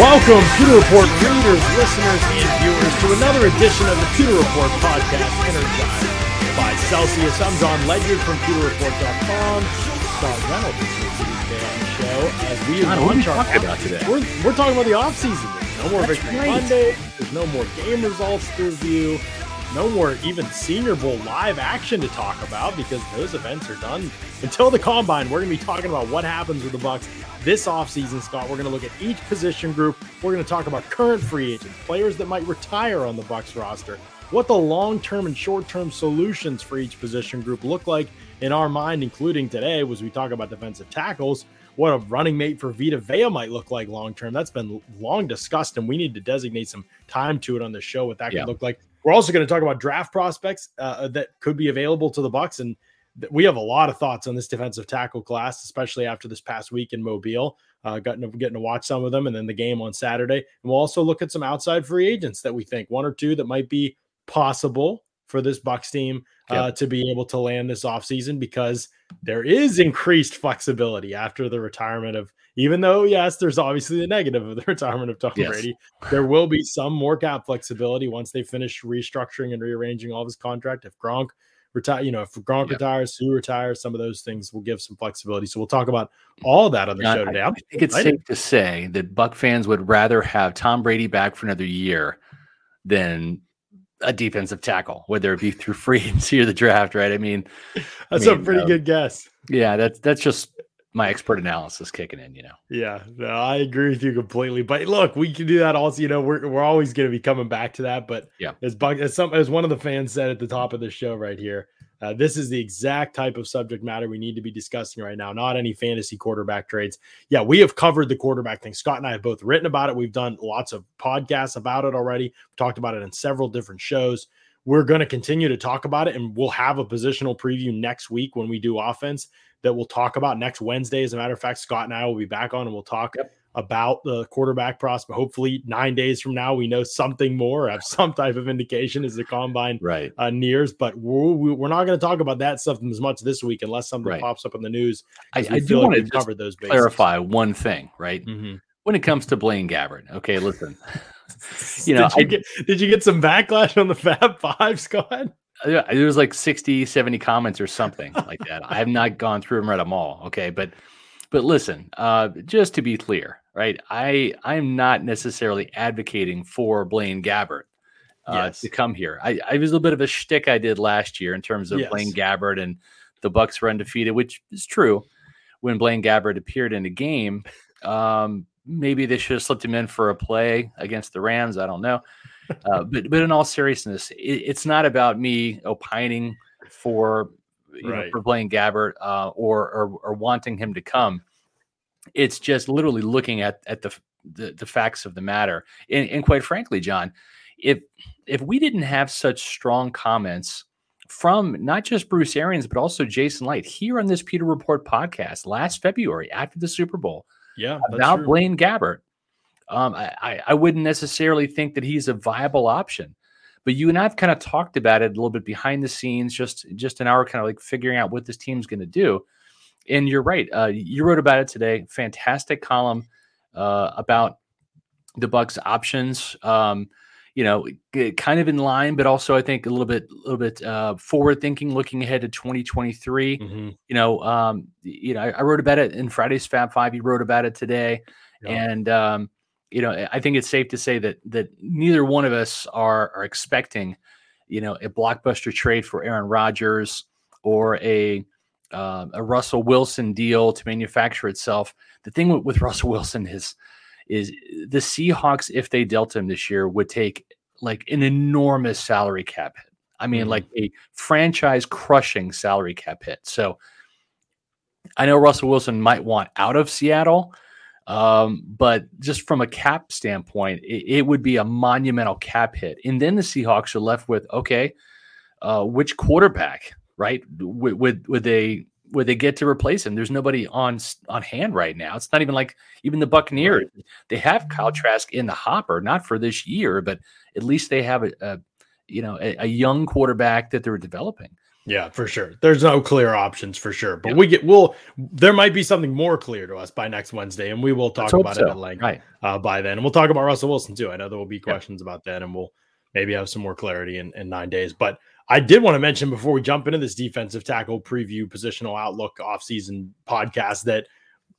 Welcome, Pewter Report readers, listeners, and viewers, to another edition of the Pewter Report podcast, energized by Celsius. I'm Jon Ledyard from PewterReport.com. Scott Reynolds is today on the show as we John, what are we launch talking about today? We're, we're talking about the offseason. No more That's Victory right. Monday. There's no more game results to review. No more even Senior Bowl live action to talk about because those events are done until the combine. We're going to be talking about what happens with the Bucks this offseason, Scott. We're going to look at each position group. We're going to talk about current free agents, players that might retire on the Bucks roster, what the long-term and short-term solutions for each position group look like in our mind, including today, as we talk about defensive tackles. What a running mate for Vita Vea might look like long term. That's been long discussed, and we need to designate some time to it on the show. What that Yeah. could look like. We're also going to talk about draft prospects uh, that could be available to the Bucks, and th- we have a lot of thoughts on this defensive tackle class, especially after this past week in Mobile. Uh, getting to, getting to watch some of them, and then the game on Saturday. And we'll also look at some outside free agents that we think one or two that might be possible for this Bucks team uh, to be able to land this offseason because there is increased flexibility after the retirement of even though yes there's obviously the negative of the retirement of Tom Yes. Brady there will be some more cap flexibility once they finish restructuring and rearranging all of his contract if Gronk retire you know if Gronk Yep. retires Suh retires some of those things will give some flexibility so we'll talk about all that on the show today I, I'm think it's safe to say that Buck fans would rather have Tom Brady back for another year than a defensive tackle, whether it be through free agency or the draft, right? I mean, that's I a mean, pretty uh, good guess yeah, that's that's just my expert analysis kicking in, you know. Yeah, no, I agree with you completely. But look, we can do that also. You know, we're we're always going to be coming back to that. But Yeah. as Buck, as some as one of the fans said at the top of the show right here, uh, this is the exact type of subject matter we need to be discussing right now. Not any fantasy quarterback trades. Yeah, we have covered the quarterback thing. Scott and I have both written about it. We've done lots of podcasts about it already. We've talked about it in several different shows. We're going to continue to talk about it, and we'll have a positional preview next week when we do offense that we'll talk about next Wednesday. As a matter of fact, Scott and I will be back on and we'll talk Yep. about the quarterback prospect. Hopefully, nine days from now, we know something more, have some type of indication as the combine Right. uh, nears. But we're, we're not going to talk about that stuff as much this week unless something Right. pops up in the news. I, I do feel like want to we've covered those bases. clarify one thing, right? Mhm. When it comes to Blaine Gabbert, okay, listen, you know, did you I- get did you get some backlash on the Fab Five, Scott? Yeah, there was like 60 70 comments or something like that i have not gone through and read them all okay but but listen uh just to be clear right i i'm not necessarily advocating for blaine gabbert uh, Yes. to come here i i was a little bit of a shtick i did last year in terms of Yes. blaine gabbert and the bucks were undefeated which is true when blaine gabbert appeared in the game um maybe they should have slipped him in for a play against the rams i don't know uh, but but in all seriousness, it, it's not about me opining for you know, for Blaine Gabbert uh, or, or or wanting him to come. It's just literally looking at at the the, the facts of the matter. And, and quite frankly, John, if if we didn't have such strong comments from not just Bruce Arians but also Jason Licht here on this Pewter Report podcast last February after the Super Bowl, Yeah, about Blaine Gabbert. Um, I, I, I wouldn't necessarily think that he's a viable option, but you and I've kind of talked about it a little bit behind the scenes, just just an hour, kind of like figuring out what this team's going to do. And you're right. Uh, you wrote about it today. Fantastic column uh, about the Bucks' options. Um, you know, kind of in line, but also I think a little bit, a little bit uh, forward thinking, looking ahead to 2023 Mhm. you know, um, you know, I, I wrote about it in Friday's Fab Five. You wrote about it today, Yeah. and um, you know, I think it's safe to say that that neither one of us are are expecting, you know, a blockbuster trade for Aaron Rodgers or a uh, a Russell Wilson deal to manufacture itself. The thing with, with Russell Wilson is is the Seahawks, if they dealt him this year, would take like an enormous salary cap hit. I mean, Mhm. like a franchise crushing salary cap hit. So I know Russell Wilson might want out of Seattle, um, but just from a cap standpoint, it, it would be a monumental cap hit. And then the Seahawks are left with okay, uh, which quarterback, right? Would, would would they would they get to replace him? There's nobody on on hand right now. It's not even like even the Buccaneers. They have Kyle Trask in the hopper, not for this year, but at least they have a, a you know a, a young quarterback that they're developing. Yeah, for sure. There's no clear options for sure, but Yeah. we get we'll there might be something more clear to us by next Wednesday, and we will talk about so. it at length Right. uh, by then. And we'll talk about Russell Wilson too. I know there will be questions about that, and we'll maybe have some more clarity in, in nine days. But I did want to mention before we jump into this defensive tackle preview, positional outlook, offseason podcast that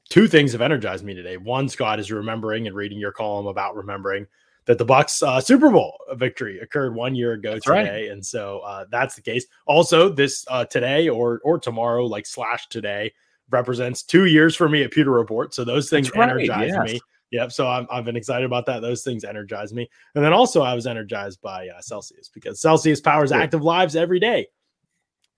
two things have energized me today. One, Scott is remembering and reading your column about remembering that the Bucks uh, Super Bowl victory occurred one year ago That's right. today, and so uh, that's the case. Also, this uh, today or or tomorrow, like slash today, represents two years for me at Pewter Report. So those things right, energize yes. me. Yep. So I'm, I've been excited about that. Those things energize me. And then also, I was energized by uh, Celsius because Celsius powers active lives every day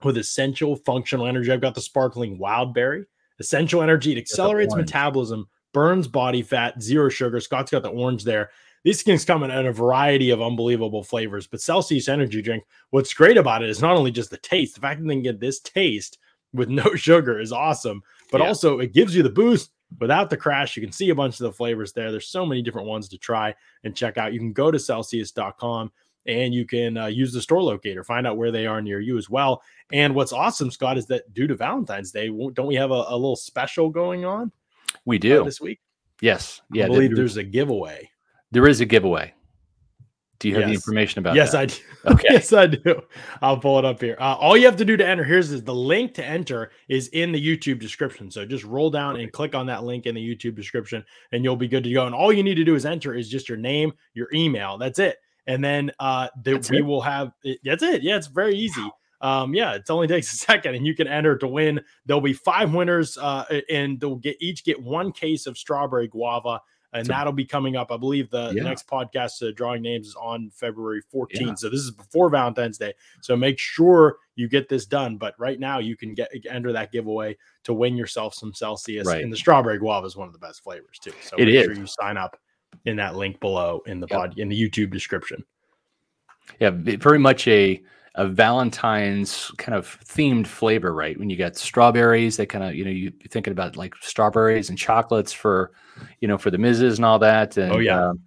with essential functional energy. I've got the sparkling Wildberry, essential energy. It accelerates metabolism, burns body fat, zero sugar. Scott's got the orange there. These things come in, in a variety of unbelievable flavors. But Celsius energy drink, what's great about it is not only just the taste, the fact that they can get this taste with no sugar is awesome, but Yeah. also it gives you the boost without the crash. You can see a bunch of the flavors there. There's so many different ones to try and check out. You can go to Celsius.com and you can uh, use the store locator, find out where they are near you as well. And what's awesome, Scott, is that due to Valentine's Day, don't we have a, a little special going on We uh, do. this week? yes. Yeah. I believe there- there's a giveaway. there is a giveaway. Do you have the information about yes, that? I do. Okay. yes, I do. I'll pull it up here. Uh, all you have to do to enter here's is the link to enter is in the YouTube description. So just roll down and click on that link in the YouTube description, and you'll be good to go. And all you need to do is enter is just your name, your email. That's it. And then uh, the, we it? will have. It, that's it. Yeah, it's very easy. Um, yeah, it only takes a second, and you can enter to win. There'll be five winners, uh, and they'll get each get one case of strawberry guava, and So- that'll be coming up. I believe the, the next podcast uh, drawing names is on February 14th. Yeah. So this is before Valentine's Day. So make sure you get this done. But right now, you can get enter that giveaway to win yourself some Celsius. Right. And the strawberry guava is one of the best flavors too. So It make is. sure you sign up in that link below in the Yep. pod in the YouTube description. Yeah, very much a a Valentine's kind of themed flavor, right? When you got strawberries, they kind of you know you, you're thinking about like strawberries and chocolates for you know for the misses and all that. And, Oh, yeah. um,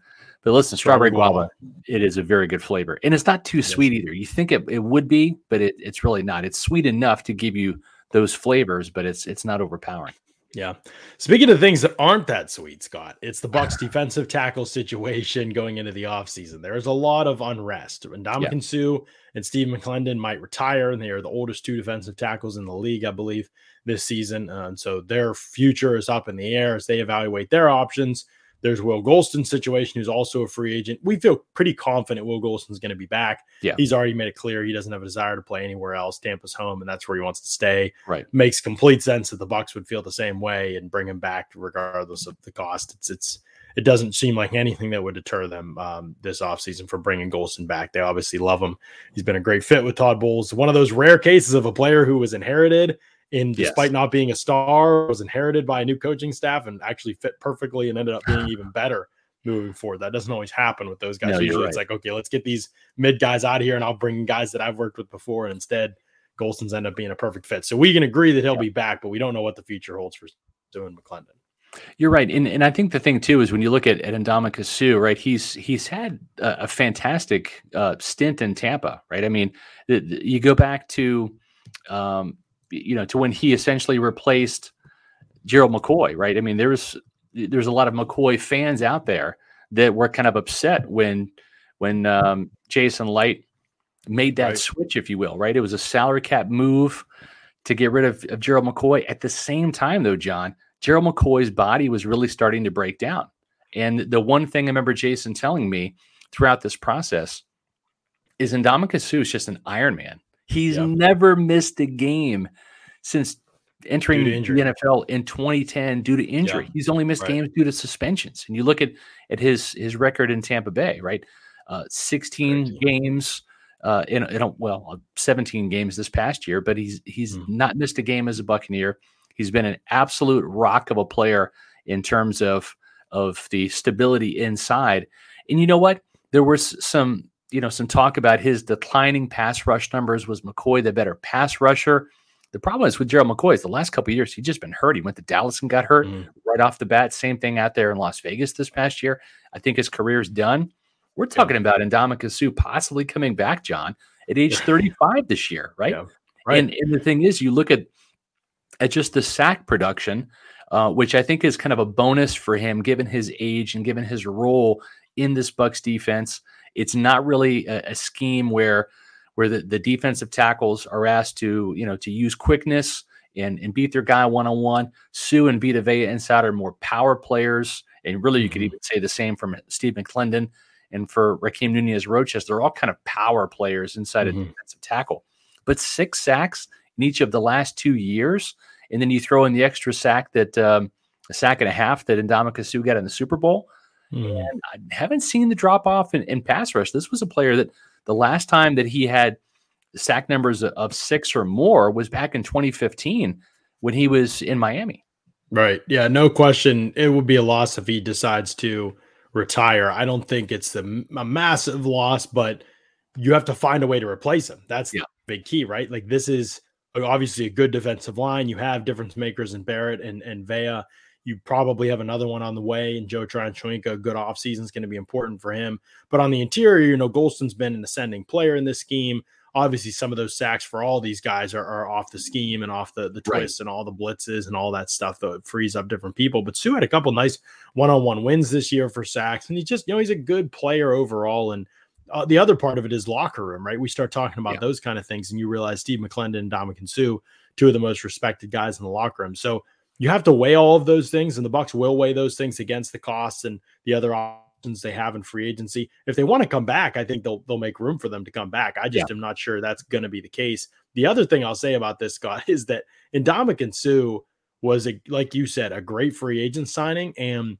but listen, strawberry, Strawberry guava, guava. it is a very good flavor, and it's not too Yes. sweet either. You think it, it would be, but it, it's really not. It's sweet enough to give you those flavors, but it's it's not overpowering. Yeah. Speaking of things that aren't that sweet, Scott, it's the Bucks defensive tackle situation going into the offseason. There's a lot of unrest. And Ndamukong Suh and Steve McLendon might retire, and they are the oldest two defensive tackles in the league, I believe, this season. Uh, and so their future is up in the air as they evaluate their options. There's Will Gholston's situation, who's also a free agent. We feel pretty confident Will Gholston's going to be back. Yeah. He's already made it clear he doesn't have a desire to play anywhere else. Tampa's home, and that's where he wants to stay Right. makes complete sense that the Bucks would feel the same way and bring him back regardless of the cost. It's it's it doesn't seem like anything that would deter them um, this offseason for bringing Gholston back. They obviously love him. He's been a great fit with Todd Bowles. One of those rare cases of a player who was inherited in Yes. despite not being a star, was inherited by a new coaching staff and actually fit perfectly and ended up being even better moving forward. That doesn't always happen with those guys. No, Usually it's like, okay, let's get these mid guys out of here and I'll bring guys that I've worked with before. And instead, Gholston's end up being a perfect fit. So we can agree that he'll Yeah. be back, but we don't know what the future holds for doing McLendon. You're right, and and I think the thing too is when you look at at Ndamukong Suh, right? He's he's had a, a fantastic uh, stint in Tampa, right? I mean, the, the- you go back to, um, you know, to when he essentially replaced Gerald McCoy, right? I mean, there's there's a lot of McCoy fans out there that were kind of upset when when um, Jason Licht made that Right. switch, if you will, right? It was a salary cap move to get rid of, of Gerald McCoy. At the same time, though, John, Gerald McCoy's body was really starting to break down. And the one thing I remember Jason telling me throughout this process is Suh is just an Iron Man. He's Yeah. never missed a game since entering the. NFL in 2010 due to injury. Yeah. He's only missed Right. games due to suspensions. And you look at at his his record in Tampa Bay, right? Uh, 16 Crazy. games uh, in, in a, well, uh, 17 games this past year, but he's he's Mhm. not missed a game as a Buccaneer. He's been an absolute rock of a player in terms of of the stability inside. And you know what? There was some you know some talk about his declining pass rush numbers. Was McCoy the better pass rusher? The problem is with Gerald McCoy is the last couple of years he's just been hurt. He went to Dallas and got hurt Mhm. right off the bat. Same thing out there in Las Vegas this past year. I think his career's done. We're talking about Ndamukong Suh possibly coming back, John, at age 35 this year, right? Yeah. Right. And, and the thing is, you look at at just the sack production, uh, which I think is kind of a bonus for him given his age and given his role in this Bucks defense. It's not really a, a scheme where where the, the defensive tackles are asked to you know to use quickness and, and beat their guy one on one. Suh and Vita Vea inside are more power players, and really you could mm-hmm. even say the same from Steve McLendon and for Rakeem Nunez Roches. They're all kind of power players inside mm-hmm. a defensive tackle. But six sacks in each of the last two years, and then you throw in the extra sack that um, a sack and a half that Ndamukong Suh got in the Super Bowl. Mm. And I haven't seen the drop off in, in pass rush. This was a player that the last time that he had sack numbers of six or more was back in 2015 when he was in Miami. Right. Yeah. No question. It would be a loss if he decides to retire. I don't think it's the, a massive loss, but you have to find a way to replace him. That's yeah. the big key, right? Like this is obviously a good defensive line. You have difference makers in Barrett and, and Vea. You probably have another one on the way, and Joe Tryon-Shoyinka, a good offseason is going to be important for him. But on the interior, you know, Gholston's been an ascending player in this scheme. Obviously, some of those sacks for all these guys are, are off the scheme and off the, the twists right. and all the blitzes and all that stuff that frees up different people. But Suh had a couple nice one on one wins this year for sacks, and he just, you know, he's a good player overall. And uh, the other part of it is locker room, right? We start talking about yeah. those kind of things, and you realize Steve McLendon and Ndamukong Suh, two of the most respected guys in the locker room. So you have to weigh all of those things, and the Bucks will weigh those things against the costs and the other options they have in free agency. If they want to come back, I think they'll they'll make room for them to come back. I just yeah. am not sure that's going to be the case. The other thing I'll say about this, Scott, is that Ndamukong Suh was a like you said a great free agent signing and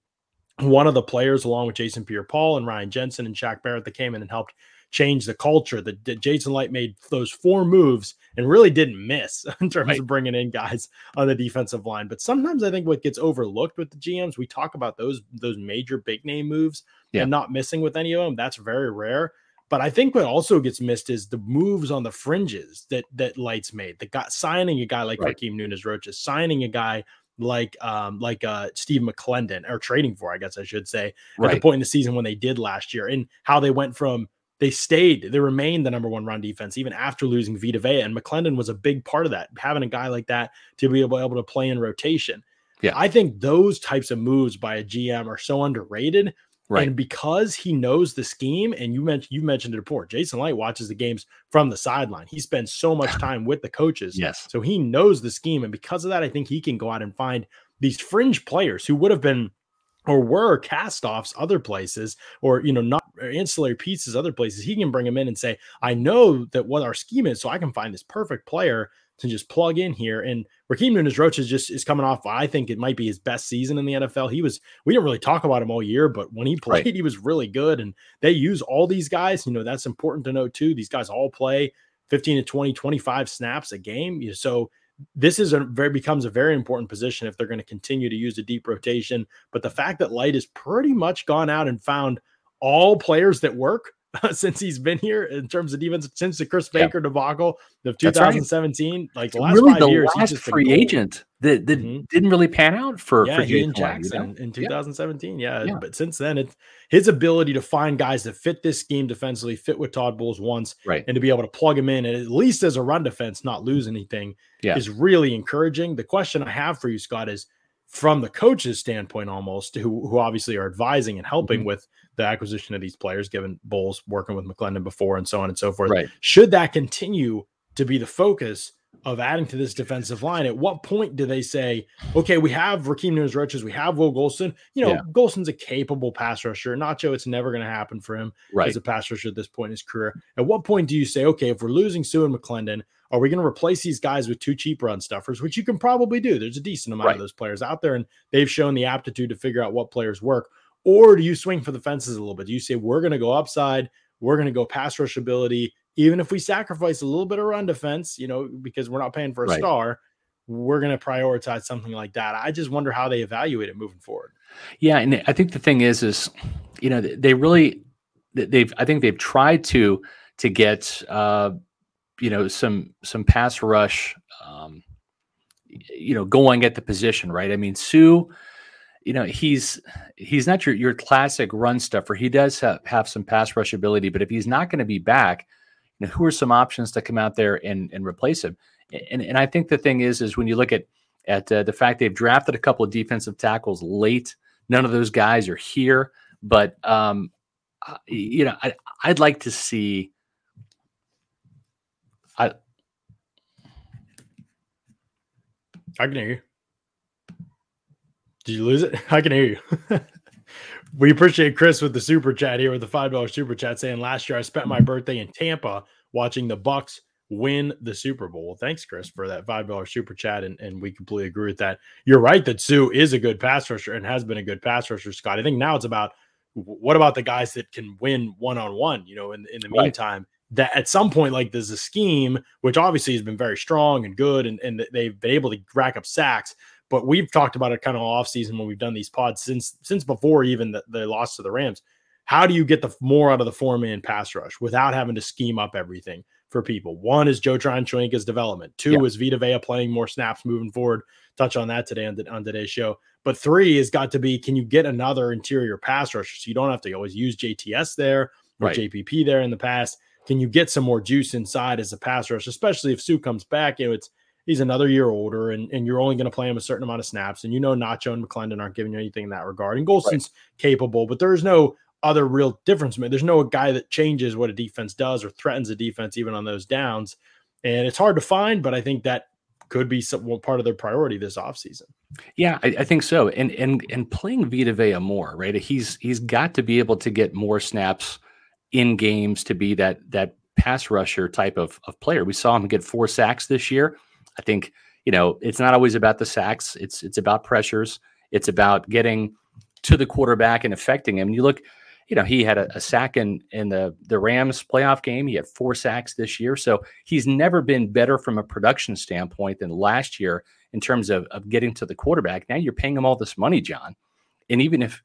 one of the players, along with Jason Pierre Paul and Ryan Jensen and Shaq Barrett, that came in and helped change the culture. That, Jason Licht made those four moves and really didn't miss in terms right. of bringing in guys on the defensive line. But sometimes I think what gets overlooked with the GMs, we talk about those those major big name moves yeah. and not missing with any of them. That's very rare. But I think what also gets missed is the moves on the fringes that that Lichts made. The guy signing a guy like right. Rakeem Nunez Roches, signing a guy like um like uh Steve McLendon or trading for, I guess I should say, right. at the point in the season when they did last year, and how they went from they stayed, they remained the number one run defense even after losing Vita Vea. And McLendon was a big part of that, having a guy like that to be able, able to play in rotation. Yeah. I think those types of moves by a GM are so underrated. Right. And because he knows the scheme, and you mentioned you mentioned it before, Jason Licht watches the games from the sideline. He spends so much time with the coaches. Yes. So he knows the scheme. And because of that, I think he can go out and find these fringe players who would have been or were cast offs other places or you know not ancillary pieces other places he can bring them in and say i know that what our scheme is so i can find this perfect player to just plug in here. And Rakeem Nunez Roche is just is coming off. I think it might be his best season in the NFL. He was we didn't really talk about him all year, but when he played, right. he was really good. And they use all these guys. You know, that's important to know too. These guys all play 15 to 20, 25 snaps a game. So this is a very becomes a very important position if they're going to continue to use a deep rotation. But the fact that Licht has pretty much gone out and found all players that work since he's been here in terms of defense since the Chris Baker debacle of 2017. Right. Like the last really five the years, last free agent that, that mm-hmm. didn't really pan out for yeah, for Jackson you know? in 2017. Yeah. yeah. but since then, it's his ability to find guys that fit this scheme defensively, fit with Todd Bowles once, right, and to be able to plug him in and at least as a run defense, not lose anything, yeah. is really encouraging. The question I have for you, Scott, is from the coach's standpoint almost who, who obviously are advising and helping mm-hmm. with the acquisition of these players given Bowles working with mclendon before and so on and so forth right. should that continue to be the focus of adding to this defensive line at what point do they say okay we have Rakeem Nunez Roches we have Will Gholston you know yeah. Gholston's a capable pass rusher Nacho it's never going to happen for him right. as a pass rusher at this point in his career at what point do you say okay if we're losing Suh and McLendon, are we going to replace these guys with two cheap run stuffers, which you can probably do? There's a decent amount right. of those players out there, and they've shown the aptitude to figure out what players work. Or do you swing for the fences a little bit? Do you say we're going to go upside, we're going to go pass rush ability, even if we sacrifice a little bit of run defense, you know, because we're not paying for a right. star, we're going to prioritize something like that. I just wonder how they evaluate it moving forward. Yeah, and I think the thing is, is you know, they really they've I think they've tried to to get uh, you know some some pass rush um, you know going at the position right i mean Suh. you know he's he's not your your classic run stuffer he does have, have some pass rush ability but if he's not going to be back you know, who are some options to come out there and and replace him? And and I think the thing is, is when you look at at uh, the fact they've drafted a couple of defensive tackles late, none of those guys are here. But um, you know, I, I'd like to see. I I can hear you. Did you lose it? I can hear you. we appreciate Chris with the super chat here with the five dollar super chat saying last year I spent my mm-hmm. birthday in Tampa watching the Bucks win the Super Bowl. Thanks, Chris, for that five dollar super chat, and, and we completely agree with that. You're right that Suh is a good pass rusher and has been a good pass rusher, Scott. I think now it's about what about the guys that can win one on one? You know, in in the right. meantime, that at some point, like there's a scheme which obviously has been very strong and good, and, and they've been able to rack up sacks. But we've talked about it kind of off season when we've done these pods since since before even the, the loss to the Rams. How do you get the more out of the four man pass rush without having to scheme up everything for people? One is Joe Tryon-Shoyinka's development. Two yeah. is Vita Vea playing more snaps moving forward. Touch on that today on, the, on today's show. But three has got to be can you get another interior pass rusher so you don't have to always use JTS there or right. JPP there in the past? Can you get some more juice inside as a pass rush, especially if Suh comes back? You know, it's he's another year older, and, and you're only going to play him a certain amount of snaps. And you know, Nacho and McLendon aren't giving you anything in that regard. And Gholston's right. capable, but there's no other real difference. There's no guy that changes what a defense does or threatens a defense even on those downs. And it's hard to find, but I think that could be some part of their priority this offseason. Yeah, I, I, think so. And and and playing Vita Vea more, right? He's he's got to be able to get more snaps in games to be that that pass rusher type of, of player. We saw him get four sacks this year. I think, you know, it's not always about the sacks. It's it's about pressures. It's about getting to the quarterback and affecting him. You look, you know, he had a, a, sack in in the the Rams playoff game. He had four sacks this year, so he's never been better from a production standpoint than last year in terms of of getting to the quarterback. Now you're paying him all this money, John, and even if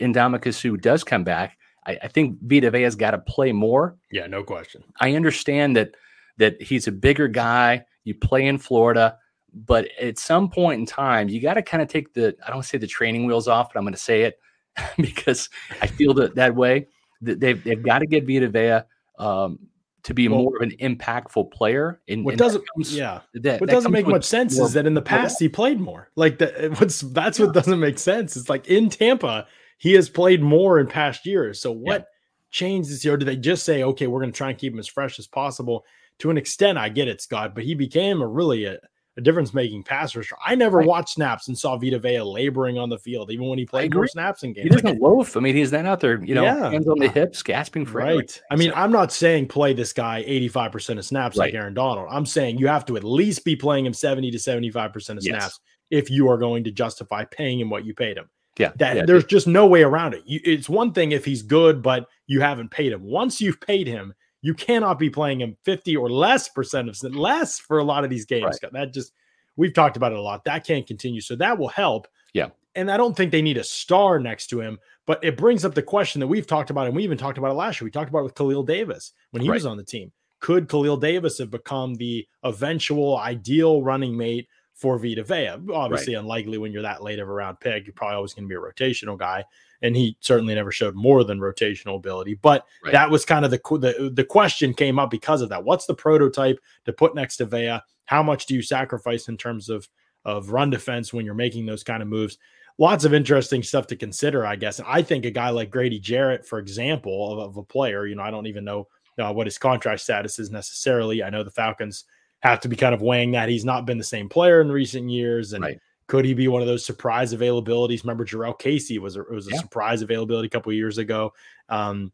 Suh does come back, I, I think Vita Vea's got to play more. Yeah, no question. I understand that that he's a bigger guy. You play in Florida, but at some point in time, you got to kind of take the I don't say the training wheels off, but I'm going to say it because I feel that that way. They've they've got to get Vita Vea um, to be well, more of an impactful player. And what and doesn't, comes, yeah, that, what that doesn't make much sense is that in the past he played more. Like that, what's that's yeah. what doesn't make sense. It's like in Tampa, he has played more in past years. So what yeah. changed this year? Do they just say, okay, we're going to try and keep him as fresh as possible? To an extent, I get it, Scott, but he became a really a, a difference making pass rusher. I never right. watched snaps and saw Vita Vea laboring on the field, even when he played more snaps in games. He doesn't loaf. I mean, he's then out there, you know, yeah. hands on the ah. hips, gasping for right. I mean, I'm not saying play this guy 85% of snaps right. like Aaron Donald. I'm saying you have to at least be playing him 70 to 75% of snaps yes. if you are going to justify paying him what you paid him. Yeah, that yeah, there's just no way around it. You, it's one thing if he's good, but you haven't paid him. Once you've paid him, you cannot be playing him 50 or less percent of less for a lot of these games. Right. That just we've talked about it a lot. That can't continue. So that will help. Yeah. And I don't think they need a star next to him, but it brings up the question that we've talked about, and we even talked about it last year. We talked about it with Khalil Davis when he right. was on the team. Could Khalil Davis have become the eventual ideal running mate for Vita Vea. Obviously, right. unlikely when you're that late of a round pick. You're probably always going to be a rotational guy, and he certainly never showed more than rotational ability. But right. that was kind of the, the the question came up because of that. What's the prototype to put next to Vea? How much do you sacrifice in terms of of run defense when you're making those kind of moves? Lots of interesting stuff to consider, I guess. And I think a guy like Grady Jarrett, for example, of, of a player, you know, I don't even know uh, what his contract status is necessarily. I know the Falcons have to be kind of weighing that he's not been the same player in recent years, and right. could he be one of those surprise availabilities? Remember, Jurrell Casey was a, was a yeah. surprise availability a couple years ago, um,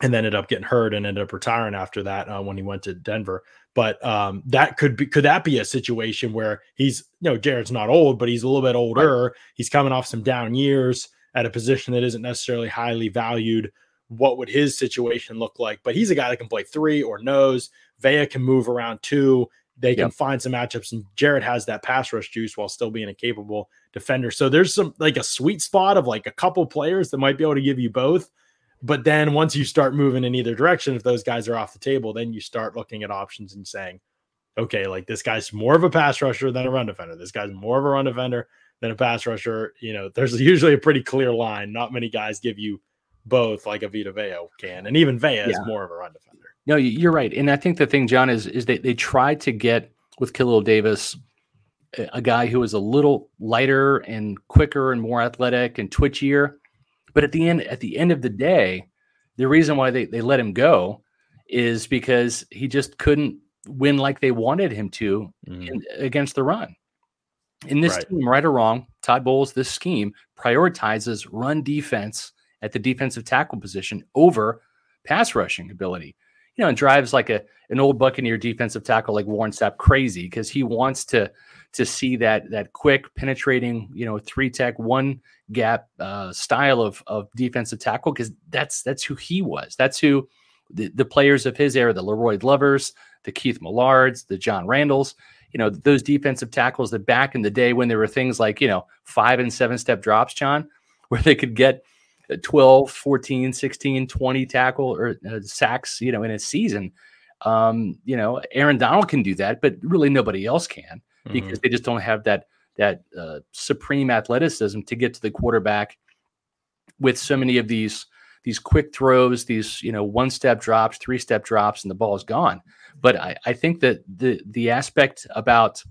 and then ended up getting hurt and ended up retiring after that uh, when he went to Denver. But um, that could be could that be a situation where he's you know Jarrett's not old, but he's a little bit older. Right. He's coming off some down years at a position that isn't necessarily highly valued. What would his situation look like? But he's a guy that can play three or nose. Vea can move around too. They can yep. find some matchups, and Jarrett has that pass rush juice while still being a capable defender. So there's some like a sweet spot of like a couple players that might be able to give you both. But then once you start moving in either direction, if those guys are off the table, then you start looking at options and saying, okay, like this guy's more of a pass rusher than a run defender. This guy's more of a run defender than a pass rusher. You know, there's usually a pretty clear line. Not many guys give you both like a Vita Vea can. And even Vea yeah. is more of a run defender. No, you're right, and I think the thing, John, is is they they tried to get with Khalil Davis a guy who was a little lighter and quicker and more athletic and twitchier. But at the end, at the end of the day, the reason why they, they let him go is because he just couldn't win like they wanted him to mm. in, against the run. In this right. team, right or wrong, Todd Bowles, this scheme prioritizes run defense at the defensive tackle position over pass rushing ability. You know, and drives like a an old Buccaneer defensive tackle like Warren Sapp crazy because he wants to to see that that quick penetrating, you know, three tech one gap uh, style of of defensive tackle because that's that's who he was. That's who the, the players of his era, the La'Roi Glovers, the Keith Millards, the John Randles, you know, those defensive tackles that back in the day when there were things like, you know, five and seven step drops, John, where they could get 12, 14, 16, 20 tackle or uh, sacks, you know, in a season. Um, you know, Aaron Donald can do that, but really nobody else can because mm-hmm. they just don't have that that uh, supreme athleticism to get to the quarterback with so many of these these quick throws, these you know one step drops, three step drops, and the ball is gone. But I, I think that the the aspect about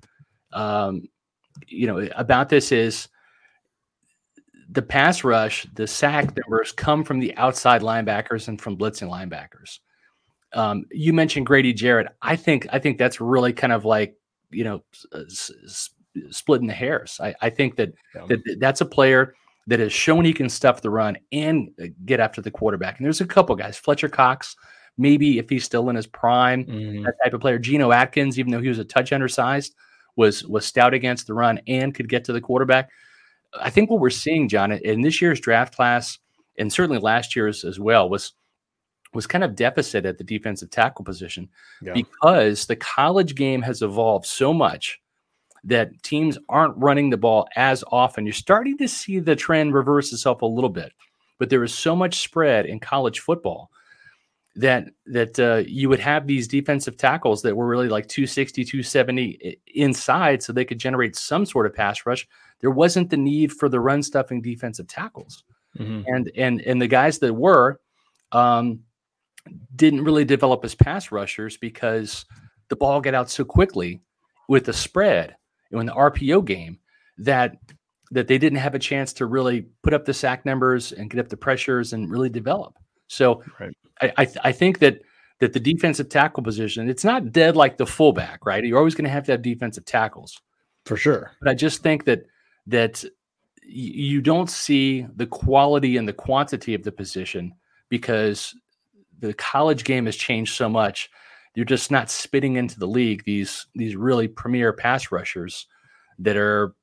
um, you know about this is the pass rush, the sack numbers come from the outside linebackers and from blitzing linebackers. Um, you mentioned Grady Jarrett. I think I think that's really kind of like you know s- s- splitting the hairs. I, I think that, yeah. that that's a player that has shown he can stuff the run and uh, get after the quarterback. And there's a couple guys, Fletcher Cox, maybe if he's still in his prime, mm-hmm. that type of player. Geno Atkins, even though he was a touch undersized, was was stout against the run and could get to the quarterback. I think what we're seeing, John, in this year's draft class, and certainly last year's as well, was was kind of deficit at the defensive tackle position yeah. because the college game has evolved so much that teams aren't running the ball as often. You're starting to see the trend reverse itself a little bit, but there is so much spread in college football that that uh, you would have these defensive tackles that were really like 260 270 inside so they could generate some sort of pass rush there wasn't the need for the run stuffing defensive tackles mm-hmm. and and and the guys that were um, didn't really develop as pass rushers because the ball got out so quickly with the spread in the RPO game that that they didn't have a chance to really put up the sack numbers and get up the pressures and really develop. So right. I I, th- I, think that that the defensive tackle position it's not dead like the fullback, right? You're always going to have to have defensive tackles for sure. But I just think that that you don't see the quality and the quantity of the position because the college game has changed so much you're just not spitting into the league these these really premier pass rushers that are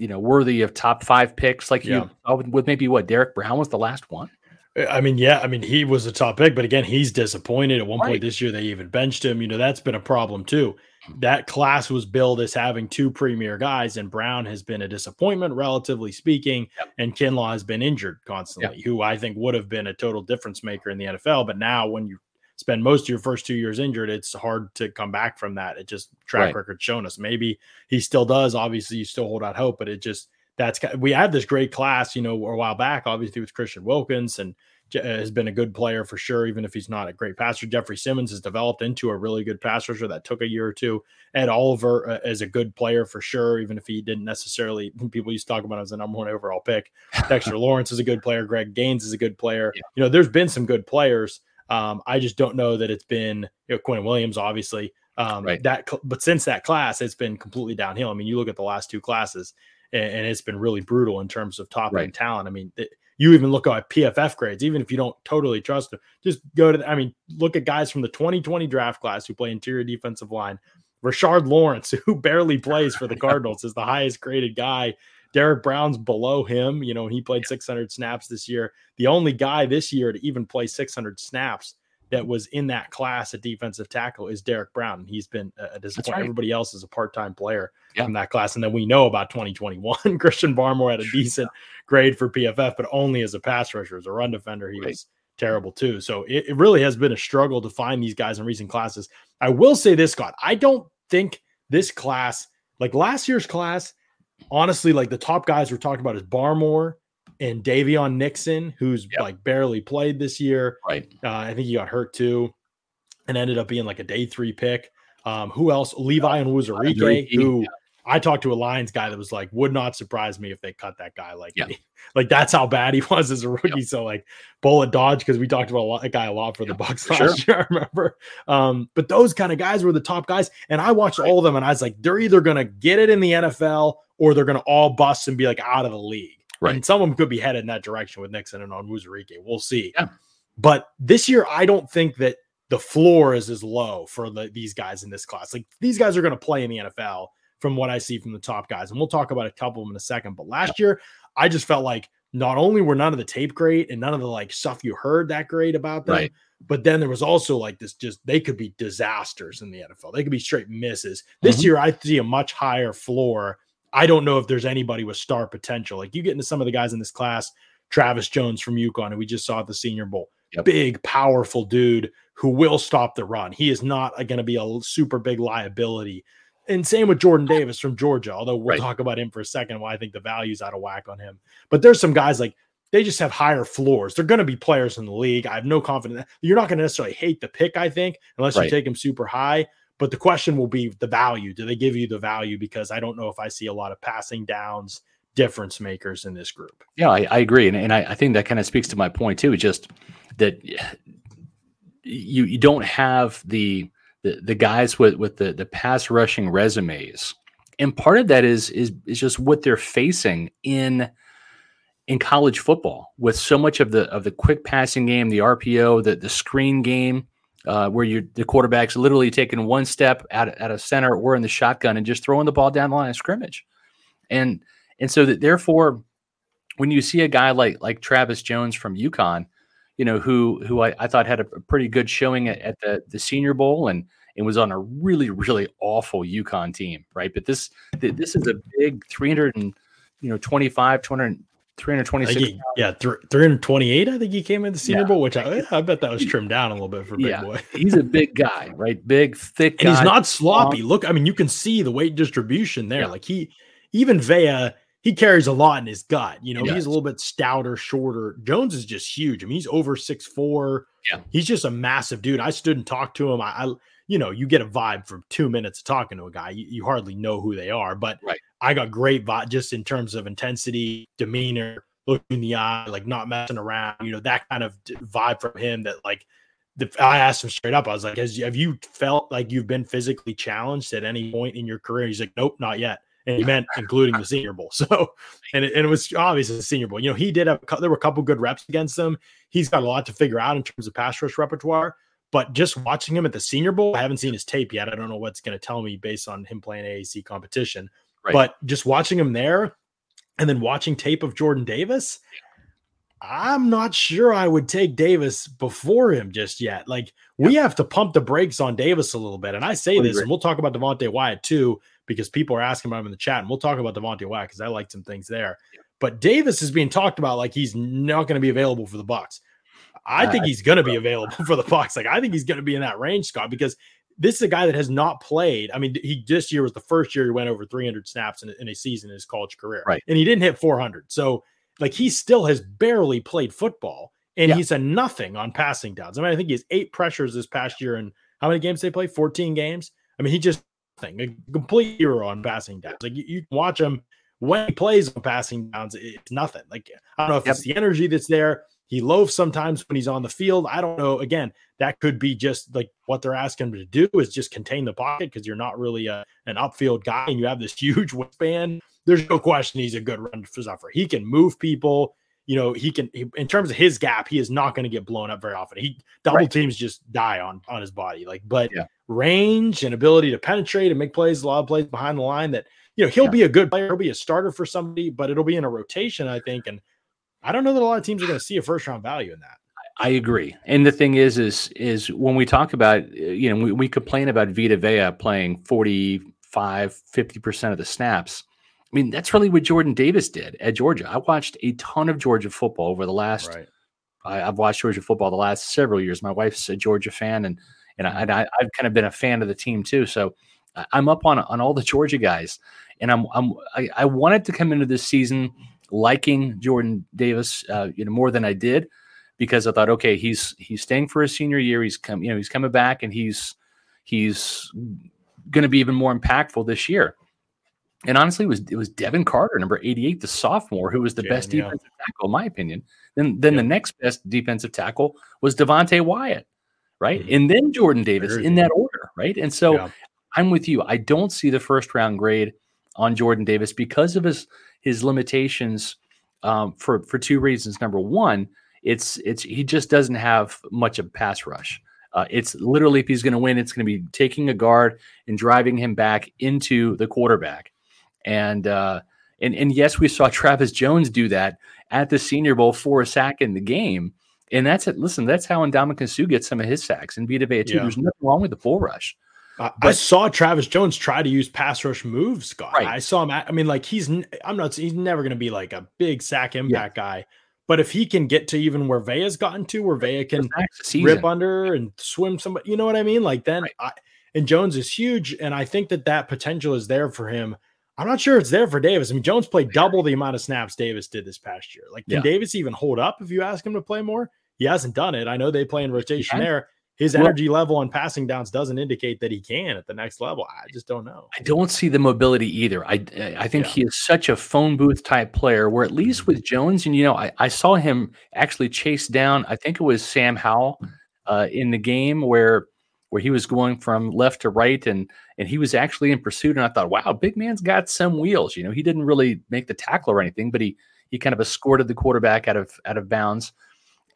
you know worthy of top five picks like yeah. you with maybe what Derrick Brown was the last one. I mean, yeah, I mean, he was a top pick, but again, he's disappointed. At one right. point this year, they even benched him. You know, that's been a problem too. That class was billed as having two premier guys, and Brown has been a disappointment, relatively speaking, yep. and Kinlaw has been injured constantly, yep. who I think would have been a total difference maker in the NFL. But now, when you spend most of your first two years injured, it's hard to come back from that. It just track right. record shown us. Maybe he still does. Obviously, you still hold out hope, but it just that's we had this great class, you know, a while back, obviously with Christian Wilkins and uh, has been a good player for sure, even if he's not a great passer. Jeffrey Simmons has developed into a really good pass rusher that took a year or two. Ed Oliver uh, is a good player for sure, even if he didn't necessarily, people used to talk about him as the number one overall pick. Dexter Lawrence is a good player. Greg Gaines is a good player. Yeah. You know, there's been some good players. Um, I just don't know that it's been you know, Quinn Williams, obviously. Um, right. That, but since that class, it's been completely downhill. I mean, you look at the last two classes, and, and it's been really brutal in terms of top right. end talent. I mean, it, you even look at PFF grades, even if you don't totally trust them, just go to, I mean, look at guys from the 2020 draft class who play interior defensive line. Rashard Lawrence, who barely plays for the Cardinals, is the highest graded guy Derrick Brown's below him. You know, he played 600 snaps this year. The only guy this year to even play 600 snaps that was in that class at defensive tackle is Derrick Brown. He's been a disappointment. Right. Everybody else is a part-time player yeah. from that class. And then we know about 2021. Christian Barmore had a decent grade for PFF, but only as a pass rusher. As a run defender, he right. was terrible too. So it, it, really has been a struggle to find these guys in recent classes. I will say this, Scott. I don't think this class, like last year's class, honestly, like the top guys we're talking about is Barmore and Daviyon Nixon, who's yep. like barely played this year. Right. Uh, I think he got hurt too. and ended up being like a day three pick. Um, who else? Levi and Onwuzurike, who I talked to a Lions guy that was like, would not surprise me if they cut that guy. Like, Yeah. like that's how bad he was as a rookie. Yep. So like bullet dodge because we talked about a, lot, a guy a lot for the Bucks last year. I remember. Um, but those kind of guys were the top guys, and I watched all of them, and I was like, they're either gonna get it in the NFL or they're gonna all bust and be like out of the league. Right. And some of them could be headed in that direction with Nixon and Onwuzurike. We'll see. Yeah. But this year, I don't think that the floor is as low for the, these guys in this class. Like these guys are going to play in the NFL from what I see from the top guys. And we'll talk about a couple of them in a second. But last year, I just felt like not only were none of the tape great and none of the like stuff you heard that great about them, Right. but then there was also like this just they could be disasters in the NFL. They could be straight misses. This Mhm. year, I see a much higher floor. I don't know if there's anybody with star potential. Like you get into some of the guys in this class, Travis Jones from UConn, who we just saw at the Senior Bowl. Yep. Big, powerful dude who will stop the run. He is not going to be a super big liability. And same with Jordan Davis from Georgia, although we'll Right. talk about him for a second. Why I think the value's out of whack on him. But there's some guys like they just have higher floors. They're going to be players in the league. I have no confidence. You're not going to necessarily hate the pick, I think, unless you take him super high. But the question will be the value. Do they give you the value? Because I don't know if I see a lot of passing downs difference makers in this group. Yeah, I, I agree, and, and I, I think that kind of speaks to my point too. Just that you you don't have the the, the guys with with the the pass rushing resumes, and part of that is is is just what they're facing in in college football with so much of the of the quick passing game, the RPO, the the screen game. Uh, where you the quarterback's literally taking one step out at a center or in the shotgun and just throwing the ball down the line of scrimmage, and and so that therefore when you see a guy like like Travis Jones from UConn, you know, who who I, I thought had a pretty good showing at, at the the Senior Bowl and and was on a really really awful UConn team, right? But this this is a big 300 and you know 25 200 I 326 think he- yeah, th- 328. I think he came in the Senior Yeah. Bowl, which I, I bet that was trimmed down a little bit for Big Yeah. Boy. he's a big guy, right? Big, thick And he's not sloppy. Look, I mean, you can see the weight distribution there. Yeah. Like he, even Vea, he carries a lot in his gut. You know, He he's a little bit stouter, shorter. Jones is just huge. I mean, he's over six four. Yeah. he's just a massive dude. I stood and talked to him. I, I you know, you get a vibe from two minutes of talking to a guy. You, you hardly know who they are, but Right. I got great vibe just in terms of intensity, demeanor, looking in the eye, like not messing around. You know, that kind of vibe from him. That like the, I asked him straight up. I was like, Has, "Have you felt like you've been physically challenged at any point in your career?" He's like, "Nope, not yet." And he meant including the Senior Bowl. So, and it, and it was obviously the Senior Bowl. You know, he did have there were a couple good reps against him. He's got a lot to figure out in terms of pass rush repertoire. But just watching him at the Senior Bowl, I haven't seen his tape yet. I don't know what's going to tell me based on him playing AAC competition. Right. But just watching him there, and then watching tape of Jordan Davis, I'm not sure I would take Davis before him just yet. Like we have to pump the brakes on Davis a little bit. And I say this, and we'll talk about Devonte Wyatt too, because people are asking about him in the chat, and we'll talk about Devonte Wyatt because I like some things there. But Davis is being talked about like he's not going to be available for the Bucks. I Uh, think he's going to be available for the Bucks. Like I think he's going to be in that range, Scott, because this is a guy that has not played. I mean, he this year was the first year he went over 300 snaps in, a- in a season in his college career, Right. And he didn't hit 400. So like he still has barely played football, and Yeah. he's a nothing on passing downs. I mean, I think he has eight pressures this past year, and how many games they play? 14 games. I mean, he just nothing, a complete hero on passing downs. Like you, you watch him when he plays on passing downs, it's nothing. Like I don't know if Yep. it's the energy that's there. He loafs sometimes when he's on the field. I don't know. Again, that could be just like what they're asking him to do is just contain the pocket because you're not really a, an upfield guy and you have this huge wingspan. There's no question he's a good run stuffer. He can move people. You know, he can he, in terms of his gap, he is not going to get blown up very often. He double Right. teams just die on on his body. Like, but Yeah. range and ability to penetrate and make plays, a lot of plays behind the line that you know he'll Yeah. be a good player. He'll be a starter for somebody, but it'll be in a rotation, I think. And I don't know that a lot of teams are going to see a first round value in that. I agree. And the thing is, is, is when we talk about, you know, we, we complain about Vita Vea playing 45, 50% of the snaps. I mean, that's really what Jordan Davis did at Georgia. I watched a ton of Georgia football over the last, I, I've watched Georgia football the last several years. My wife's a Georgia fan and, and, I, I've kind of been a fan of the team too. So I'm up on, on all the Georgia guys and I'm, I'm, I, I wanted to come into this season liking Jordan Davis, uh, you know, more than I did because I thought, okay, he's he's staying for his senior year. He's come, you know, he's coming back, and he's he's going to be even more impactful this year. And honestly, it was it was Devin Carter, number 88, the sophomore, who was the yeah, best yeah. defensive tackle, in my opinion. Then then yeah. the next best defensive tackle was Devonte Wyatt, right? Mm-hmm. And then Jordan Davis in that order, right? And so I'm with you. I don't see the first round grade on Jordan Davis because of his his limitations um, for for two reasons. Number one, it's it's he just doesn't have much of a pass rush. Uh, it's literally if he's going to win, it's going to be taking a guard and driving him back into the quarterback. And uh, and and yes, we saw Travis Jones do that at the Senior Bowl for a sack in the game. And that's it. Listen, that's how Ndamukong Suh gets some of his sacks and Vita Vea too. Yeah. There's nothing wrong with the bull rush. I, I saw Travis Jones try to use pass rush moves, Scott. Right. I saw him. I mean, like he's I'm not. He's never going to be like a big sack impact yeah. guy. But if he can get to even where Vea's gotten to, where Vea can rip under and swim somebody, you know what I mean? Like then, right. I, and Jones is huge, and I think that that potential is there for him. I'm not sure it's there for Davis. I mean, Jones played double the amount of snaps Davis did this past year. Like, can yeah. Davis even hold up if you ask him to play more? He hasn't done it. I know they play in rotation there his energy well, level on passing downs doesn't indicate that he can at the next level. I just don't know. I don't see the mobility either. I I think yeah. he is such a phone booth type player. Where at least with Jones, and you know, I, I saw him actually chase down. I think it was Sam Howell uh, in the game where where he was going from left to right, and and he was actually in pursuit. And I thought, wow, big man's got some wheels. You know, he didn't really make the tackle or anything, but he he kind of escorted the quarterback out of out of bounds.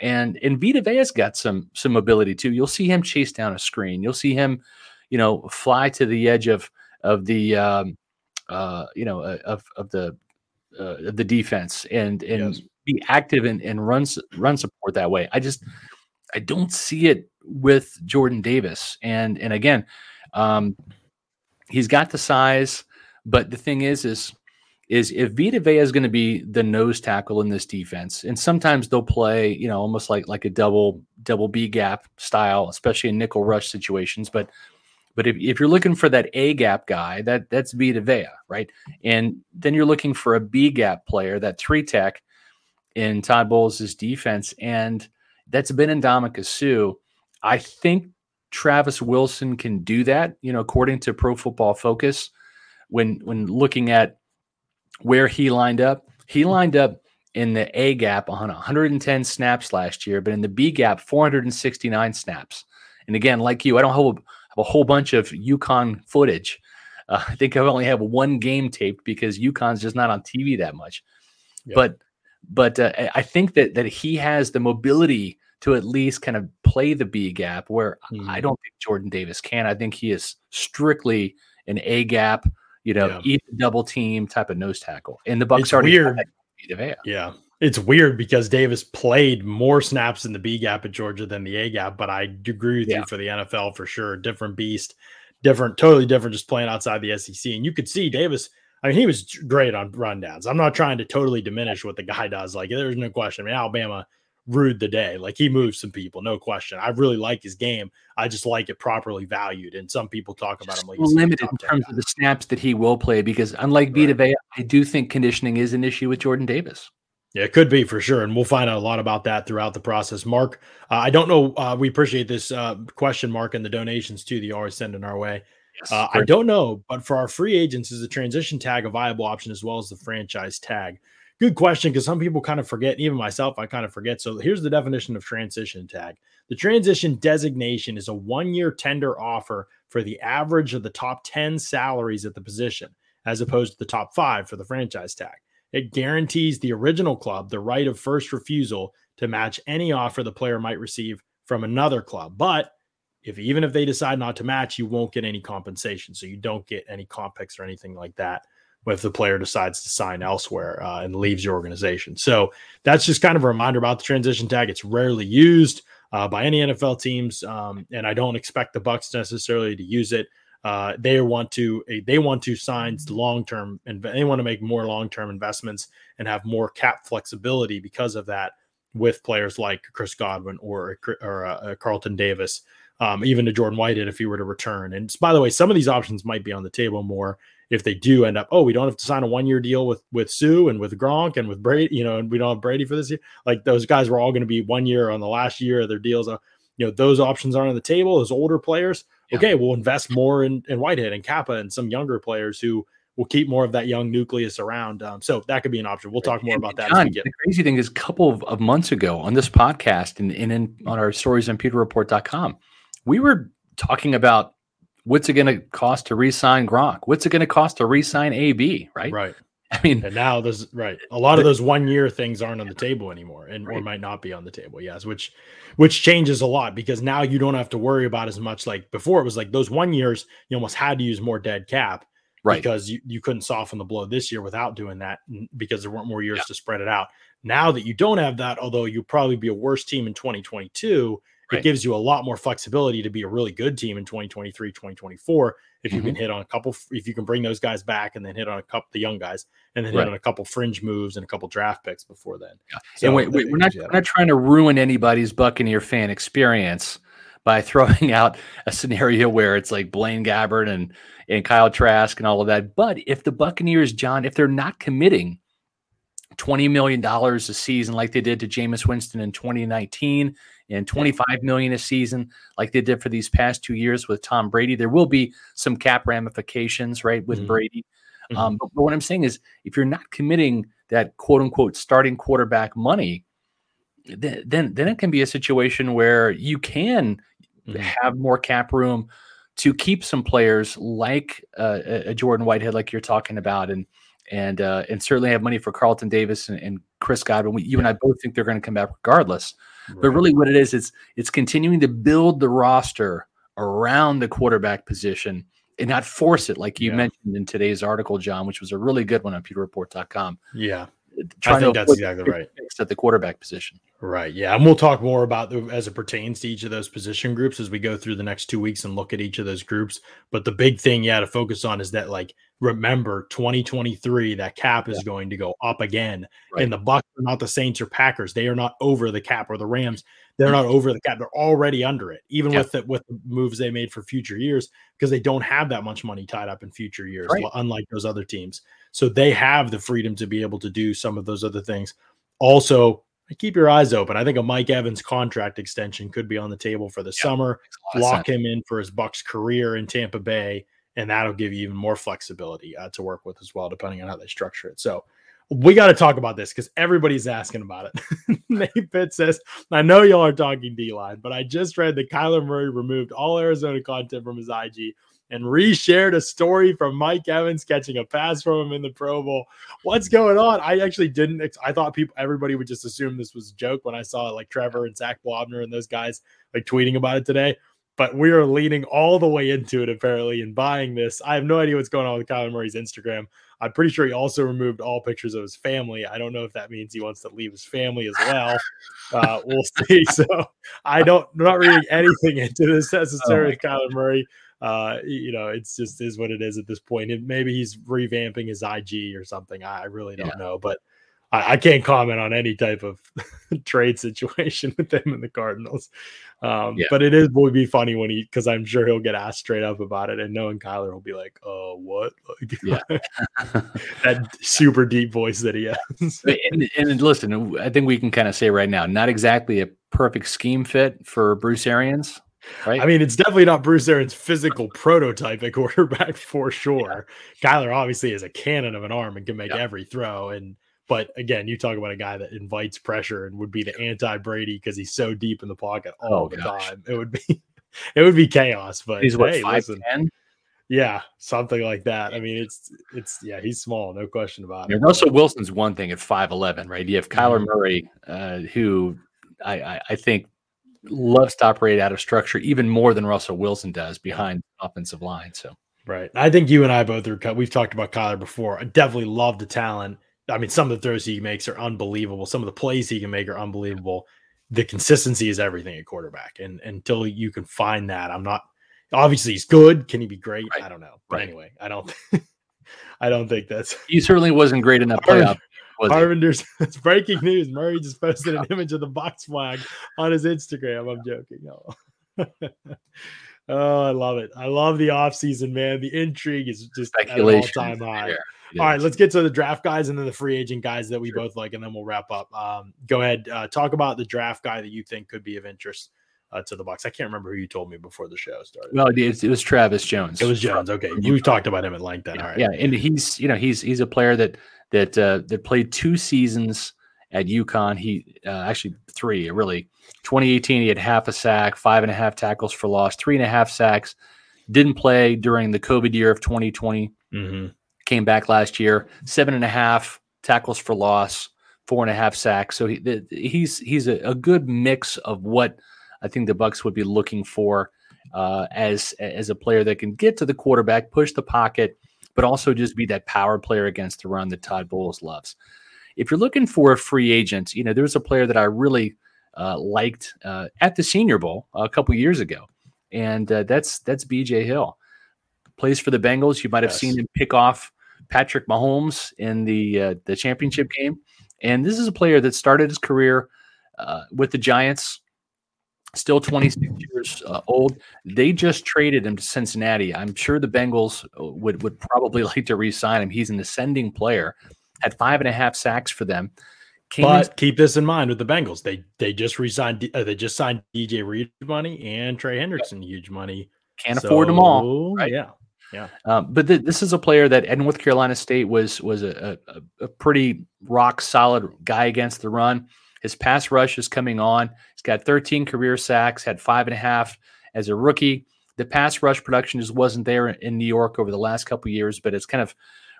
And and Vita Vea's got some some mobility too. You'll see him chase down a screen. You'll see him, you know, fly to the edge of of the um, uh, you know uh, of of the uh, the defense and and yes. be active and, and run run support that way. I just I don't see it with Jordan Davis. And and again, um, he's got the size, but the thing is, is is if Vita Vea is going to be the nose tackle in this defense, and sometimes they'll play, you know, almost like like a double double B gap style, especially in nickel rush situations. But but if, if you're looking for that A gap guy, that that's Vita Vea, right? And then you're looking for a B gap player, that three tech in Todd Bowles' defense, and that's been Ndamukong Suh. I think Travis Wilson can do that, you know, according to Pro Football Focus, when when looking at where he lined up. He lined up in the A gap on 110 snaps last year, but in the B gap, 469 snaps. And again, like you, I don't have a, whole bunch of UConn footage. Uh, I think I only have one game taped because UConn's just not on TV that much. Yep. But but uh, I think that that he has the mobility to at least kind of play the B gap where mm. I don't think Jordan Davis can. I think he is strictly an A gap you know, yeah. double team type of nose tackle. And the Bucs it's already weird. Yeah. It's weird because Davis played more snaps in the B gap at Georgia than the A gap, but I agree with yeah. you for the NFL for sure. Different beast, different, totally different, just playing outside the SEC. And you could see Davis, I mean, he was great on rundowns. I'm not trying to totally diminish what the guy does. Like, there's no question. I mean, Alabama rude the day. Like he moves some people, no question. I really like his game. I just like it properly valued. And some people talk about him like limited in terms guy. of the snaps that he will play because unlike right. Vita Vea, I do think conditioning is an issue with Jordan Davis. Yeah, it could be for sure. And we'll find out a lot about that throughout the process. Mark, uh, I don't know. Uh, we appreciate this uh, question, Mark, and the donations too that you always send in our way. Yes, uh, I don't know, but for our free agents, is the transition tag a viable option as well as the franchise tag? Good question because some people kind of forget, even myself, I kind of forget. So here's the definition of transition tag. The transition designation is a one year tender offer for the average of the top 10 salaries at the position, as opposed to the top five for the franchise tag. It guarantees the original club the right of first refusal to match any offer the player might receive from another club. But if even if they decide not to match, you won't get any compensation. So you don't get any comp picks or anything like that if the player decides to sign elsewhere uh, and leaves your organization. So that's just kind of a reminder about the transition tag. It's rarely used uh, by any NFL teams, um, and I don't expect the Bucs necessarily to use it. Uh, they want to they want to sign long term and they want to make more long term investments and have more cap flexibility because of that with players like Chris Godwin or or uh, Carlton Davis, um, even to Jordan Whitehead if he were to return. And by the way, some of these options might be on the table more if they do end up, oh, we don't have to sign a one year deal with with Suh and with Gronk and with Brady, you know, and we don't have Brady for this year. Like those guys were all going to be one year on the last year of their deals. Uh, you know, those options aren't on the table. Those older players, yeah. okay, we'll invest more in, in Whitehead and Cappa and some younger players who will keep more of that young nucleus around. Um, so that could be an option. We'll talk more about that. John, the crazy thing is, a couple of, of, months ago on this podcast and, and in, on our stories on PewterReport.com, we were talking about what's it going to cost to re-sign Gronk? What's it going to cost to re-sign AB? Right. Right. I mean, and now there's right. A lot of those one year things aren't on the table anymore, and right. or might not be on the table. Yes, which which changes a lot because now you don't have to worry about as much. Like before, it was like those one years you almost had to use more dead cap, right? Because you, you couldn't soften the blow this year without doing that because there weren't more years yeah. to spread it out. Now that you don't have that, although you'll probably be a worse team in 2022, right. it gives you a lot more flexibility to be a really good team in 2023, 2024 if you mm-hmm. can hit on a couple, if you can bring those guys back and then hit on a couple the young guys and then right. hit on a couple fringe moves and a couple draft picks before then. Yeah. So and wait, wait, we're not we're not trying to ruin anybody's Buccaneer fan experience by throwing out a scenario where it's like Blaine Gabbert and and Kyle Trask and all of that. But if the Buccaneers, John, if they're not committing $20 million a season like they did to Jameis Winston in 2019 and 25 million a season like they did for these past two years with Tom Brady. There will be some cap ramifications, right, with mm-hmm. Brady. Mm-hmm. Um, but, but, what I'm saying is, if you're not committing that quote unquote starting quarterback money, then then, then it can be a situation where you can mm-hmm. have more cap room to keep some players like uh, a Jordan Whitehead, like you're talking about, and and uh, and certainly have money for Carlton Davis and, and Chris Godwin. We, you and I both think they're going to come back regardless. Right. But really, what it is, it's it's continuing to build the roster around the quarterback position and not force it, like you yeah. mentioned in today's article, John, which was a really good one on PewterReport.com. Yeah, I think that's exactly right. At the quarterback position. Right. Yeah. And we'll talk more about the, as it pertains to each of those position groups as we go through the next two weeks and look at each of those groups. But the big thing, yeah, to focus on is that like remember 2023 that cap is yeah. going to go up again right. and the bucs are not the saints or packers they are not over the cap or the rams they're not over the cap they're already under it even yeah. with the with the moves they made for future years because they don't have that much money tied up in future years right. unlike those other teams so they have the freedom to be able to do some of those other things also keep your eyes open. I think a Mike Evans contract extension could be on the table for the yep. summer. Lock him in for his Bucs career in Tampa Bay and that'll give you even more flexibility uh, to work with as well, depending on how they structure it. So we got to talk about this because everybody's asking about it. Nate Pitt says, I know y'all are talking D line, but I just read that Kyler Murray removed all Arizona content from his IG and reshared a story from Mike Evans catching a pass from him in the Pro Bowl. What's going on? I actually didn't. I thought people, everybody would just assume this was a joke when I saw like Trevor and Zach Blobner and those guys like tweeting about it today but we are leaning all the way into it apparently and buying this. I have no idea what's going on with Kyler Murray's Instagram. I'm pretty sure he also removed all pictures of his family. I don't know if that means he wants to leave his family as well. Uh, we'll see. So I don't I'm not reading anything into this necessarily, oh Kyler Murray. Uh, you know, it's just is what it is at this point. And maybe he's revamping his IG or something. I really don't yeah. know, but I, I can't comment on any type of trade situation with them and the Cardinals. Um, yeah. But it is would be funny when he because I'm sure he'll get asked straight up about it, and knowing Kyler will be like, "Oh, what?" Like, yeah, that super deep voice that he has. and, and listen, I think we can kind of say right now, not exactly a perfect scheme fit for Bruce Arians. Right. I mean, it's definitely not Bruce Arians' physical prototype at quarterback for sure. Yeah. Kyler obviously is a cannon of an arm and can make yeah. every throw. And but again, you talk about a guy that invites pressure and would be the anti Brady because he's so deep in the pocket all oh, the gosh. time. It would be it would be chaos. But he's what hey, five ten. Yeah, something like that. I mean, it's it's yeah, he's small, no question about it. Russell Wilson's one thing at five eleven, right? You have Kyler mm-hmm. Murray, uh, who I, I, I think loves to operate out of structure even more than Russell Wilson does behind the offensive line. So right, I think you and I both are. We've talked about Kyler before. I definitely love the talent. I mean, some of the throws he makes are unbelievable. Some of the plays he can make are unbelievable. The consistency is everything at quarterback, and until you can find that, I'm not. Obviously, he's good. Can he be great? Right. I don't know. But right. anyway, I don't. I don't think that's. He certainly wasn't great in that playoff. Harvinder's it's breaking news. Murray just posted an image of the Bucs flag on his Instagram. I'm joking. No. oh, I love it. I love the offseason, man. The intrigue is just at an all-time high. All right, let's get to the draft guys and then the free agent guys that we sure. both like, and then we'll wrap up. Um, go ahead, uh, talk about the draft guy that you think could be of interest uh, to the Bucs. I can't remember who you told me before the show started. Well, it, it was Travis Jones. It was Jones. Okay, you talked about him at length. Then, yeah, all right. Yeah, and he's you know he's he's a player that that uh, that played two seasons at UConn. He uh, actually three really. 2018, he had half a sack, five and a half tackles for loss, three and a half sacks. Didn't play during the COVID year of 2020. Mm-hmm. Came back last year, seven and a half tackles for loss, four and a half sacks. So he, he's he's a, a good mix of what I think the Bucs would be looking for uh, as as a player that can get to the quarterback, push the pocket, but also just be that power player against the run that Todd Bowles loves. If you're looking for a free agent, you know there's a player that I really uh, liked uh, at the Senior Bowl a couple years ago, and uh, that's that's B.J. Hill. Plays for the Bengals. You might have yes. seen him pick off Patrick Mahomes in the uh, the championship game, and this is a player that started his career uh, with the Giants. Still 26 years uh, old. They just traded him to Cincinnati. I'm sure the Bengals would would probably like to re-sign him. He's an ascending player. Had five and a half sacks for them. Came but in- keep this in mind with the Bengals. They they just resigned. Uh, they just signed DJ Reed money and Trey Hendrickson huge money. Can't so, afford them all. Right? Yeah. Yeah. Um, but th- this is a player that at North Carolina State was was a, a, a, pretty rock solid guy against the run. His pass rush is coming on. He's got 13 career sacks, had five and a half as a rookie. The pass rush production just wasn't there in New York over the last couple years, but it's kind of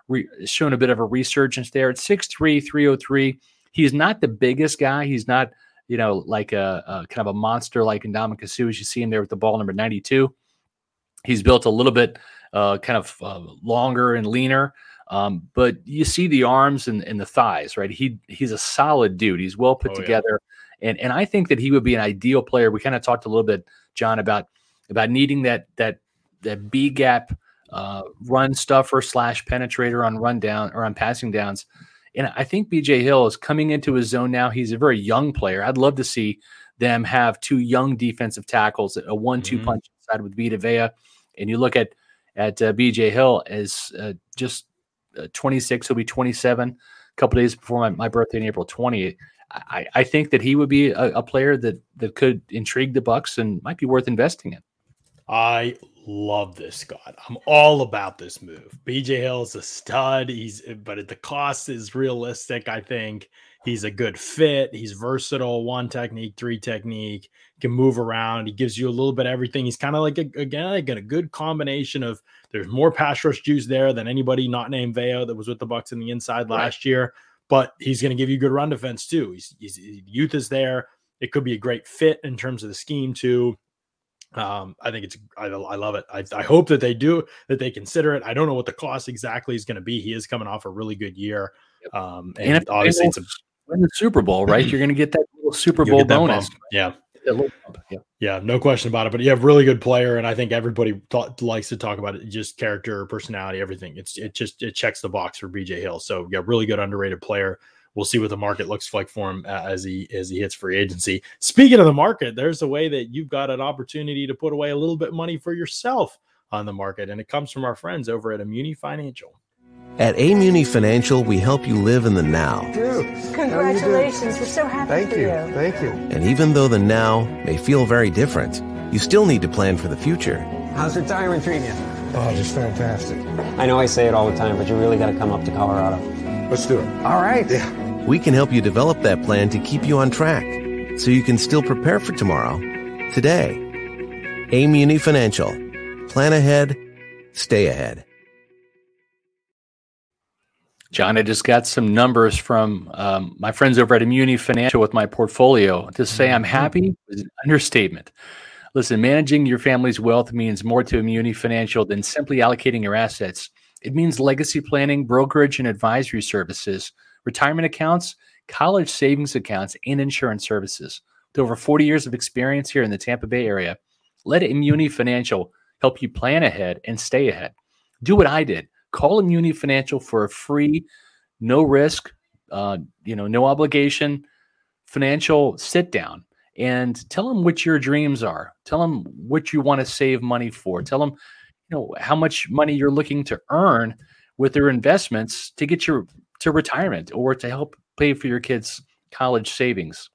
re- shown a bit of a resurgence there. At 6'3, 303. He's not the biggest guy. He's not, you know, like a, a kind of a monster like Ndamukong Suh as you see him there with the ball number 92. He's built a little bit uh, kind of uh, longer and leaner. Um, but you see the arms and, and, the thighs, right? He he's a solid dude. He's well put oh, together, yeah. and and I think that he would be an ideal player. We kind of talked a little bit, John, about about needing that that that B gap uh, run stuffer slash penetrator on run down or on passing downs. And I think BJ Hill is coming into his zone now. He's a very young player. I'd love to see them have two young defensive tackles, a one-two mm-hmm. punch inside with Vita Vea. And you look at at uh, BJ Hill is uh, just uh, 26. He'll be 27 a couple days before my, my birthday in April 20. I, I think that he would be a, a player that that could intrigue the Bucs and might be worth investing in. I love this, Scott. I'm all about this move. BJ Hill is a stud. He's but the cost is realistic. I think he's a good fit. He's versatile, one technique, three technique, can move around. He gives you a little bit of everything. He's kind of like a, again, like a good combination of there's more pass rush juice there than anybody not named Vea that was with the Bucs in the inside right. last year. But he's going to give you good run defense too. He's, he's youth is there. It could be a great fit in terms of the scheme too. Um, I think it's I, I love it. I, I, hope that they do that they consider it. I don't know what the cost exactly is going to be. He is coming off a really good year, um, and, and obviously it's a win the Super Bowl, right? You're going to get that little Super Bowl bonus. Yeah. Yeah. yeah, no question about it. But you have really good player, and I think everybody th- likes to talk about it. Just character, personality, everything. It's it just it checks the box for BJ Hill. So yeah, really good underrated player we'll see what the market looks like for him uh, as he as he hits free agency. Speaking of the market, there's a way that you've got an opportunity to put away a little bit of money for yourself on the market, and it comes from our friends over at Amuni Financial. At Amuni Financial, we help you live in the now. Congratulations. We're so happy Thank for you. you. Thank you. And even though the now may feel very different, you still need to plan for the future. How's retirement treating you? Oh, just fantastic. I know I say it all the time, but you really got to come up to Colorado. Let's do it. All right. Yeah we can help you develop that plan to keep you on track so you can still prepare for tomorrow today. Amuni Financial. Plan ahead, stay ahead. John, I just got some numbers from um, my friends over at Amuni Financial with my portfolio. To say I'm mm-hmm. happy is an understatement. Listen, managing your family's wealth means more to Amuni Financial than simply allocating your assets. It means legacy planning, brokerage, and advisory services retirement accounts, college savings accounts, and insurance services. With over 40 years of experience here in the Tampa Bay area, let Amuni Financial help you plan ahead and stay ahead. Do what I did. Call Amuni Financial for a free, no risk, uh, you know, no obligation financial sit down and tell them what your dreams are. Tell them what you want to save money for. Tell them, you know, how much money you're looking to earn with their investments to get your to retirement or to help pay for your kids' college savings.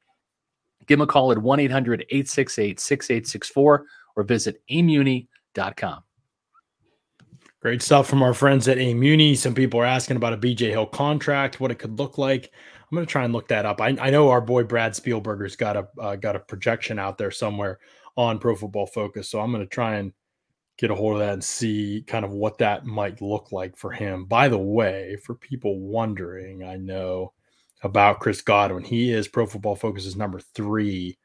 Give them a call at 1 800 868 6864 or visit amuni.com. Great stuff from our friends at Amuni. Some people are asking about a BJ Hill contract, what it could look like. I'm going to try and look that up. I, I know our boy Brad Spielberger's got a uh, got a projection out there somewhere on Pro Football Focus, so I'm going to try and get a hold of that and see kind of what that might look like for him. By the way, for people wondering, I know about Chris Godwin. He is Pro Football Focus's number three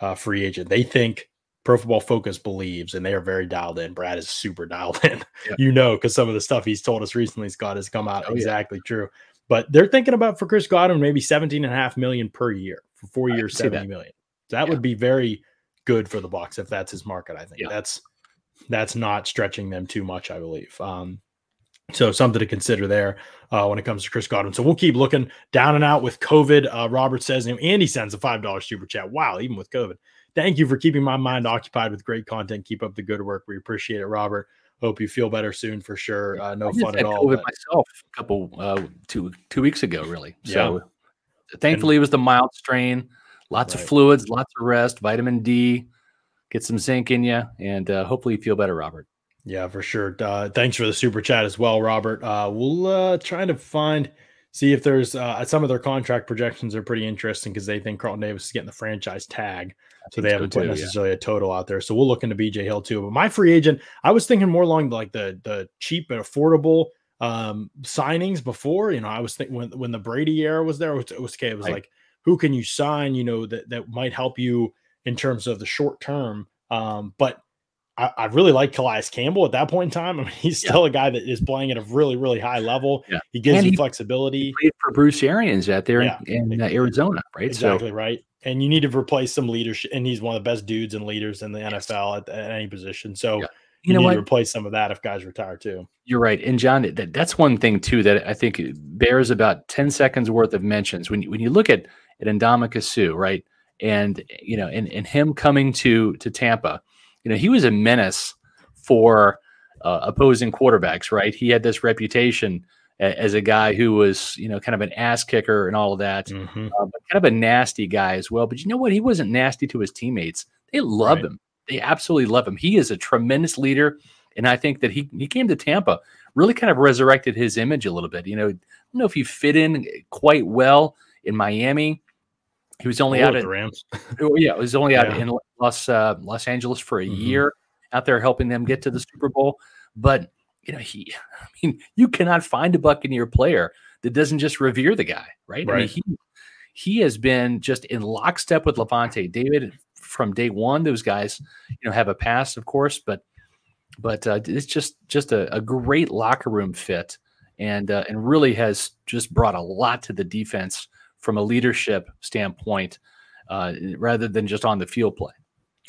uh, free agent. They think Pro Football Focus believes, and they are very dialed in. Brad is super dialed in, yeah. you know, because some of the stuff he's told us recently, Scott, has come out oh, exactly yeah. true. But they're thinking about for Chris Godwin maybe 17 and a half million per year for four years, 70 that. million. So that yeah. would be very good for the Bucs if that's his market. I think that's that's not stretching them too much, I believe. Um, so something to consider there uh, when it comes to Chris Godwin. So we'll keep looking down and out with COVID. Uh, Robert says, and Andy sends a five dollar super chat. Wow, even with COVID. Thank you for keeping my mind occupied with great content. Keep up the good work. We appreciate it, Robert. Hope you feel better soon for sure. Uh, no fun at all. COVID but... myself a couple uh, two two weeks ago, really. So yeah. thankfully, and, it was the mild strain. Lots right. of fluids, lots of rest, vitamin D. Get some zinc in you, and uh, hopefully you feel better, Robert. Yeah, for sure. Uh, thanks for the super chat as well, Robert. Uh, we'll uh, try to find see if there's uh, some of their contract projections are pretty interesting because they think Carlton Davis is getting the franchise tag, so they haven't put too, necessarily yeah. a total out there. So we'll look into BJ Hill too. But my free agent, I was thinking more along like the the cheap and affordable um, signings before. You know, I was thinking when when the Brady era was there, it was, it was okay. It was right. like who can you sign? You know that that might help you in terms of the short term. Um, but I, I, really like Calais Campbell at that point in time. I mean, he's still yeah. a guy that is playing at a really, really high level. Yeah. He gives and you he, flexibility. He played for Bruce Arians out there yeah. in, in uh, Arizona, right? Exactly so, right. And you need to replace some leadership. And he's one of the best dudes and leaders in the yes. NFL at, at, any position. So you, you, know need what? to replace some of that if guys retire too. You're right. And John, that, that's one thing too that I think bears about 10 seconds worth of mentions. When you, when you look at, at Ndamukong Suh, right? And, you know, and, and him coming to, to Tampa, you know, he was a menace for uh, opposing quarterbacks, right? He had this reputation as a guy who was, you know, kind of an ass kicker and all of that, mm-hmm. uh, but kind of a nasty guy as well. But you know what? He wasn't nasty to his teammates. They love right. him. They absolutely love him. He is a tremendous leader, and I think that he he came to Tampa really kind of resurrected his image a little bit. You know, I don't know if he fit in quite well in Miami. He was only oh, out at the Rams. Yeah, he was only out yeah. in Los uh, Los Angeles for a mm-hmm. year, out there helping them get to the Super Bowl. But you know, he, I mean, you cannot find a Buccaneer player that doesn't just revere the guy, right? right. I mean, he he has been just in lockstep with Lavonte David from day one. Those guys, you know, have a past, of course, but but uh, it's just just a, a, great locker room fit, and uh, and really has just brought a lot to the defense from a leadership standpoint, uh, rather than just on the field play.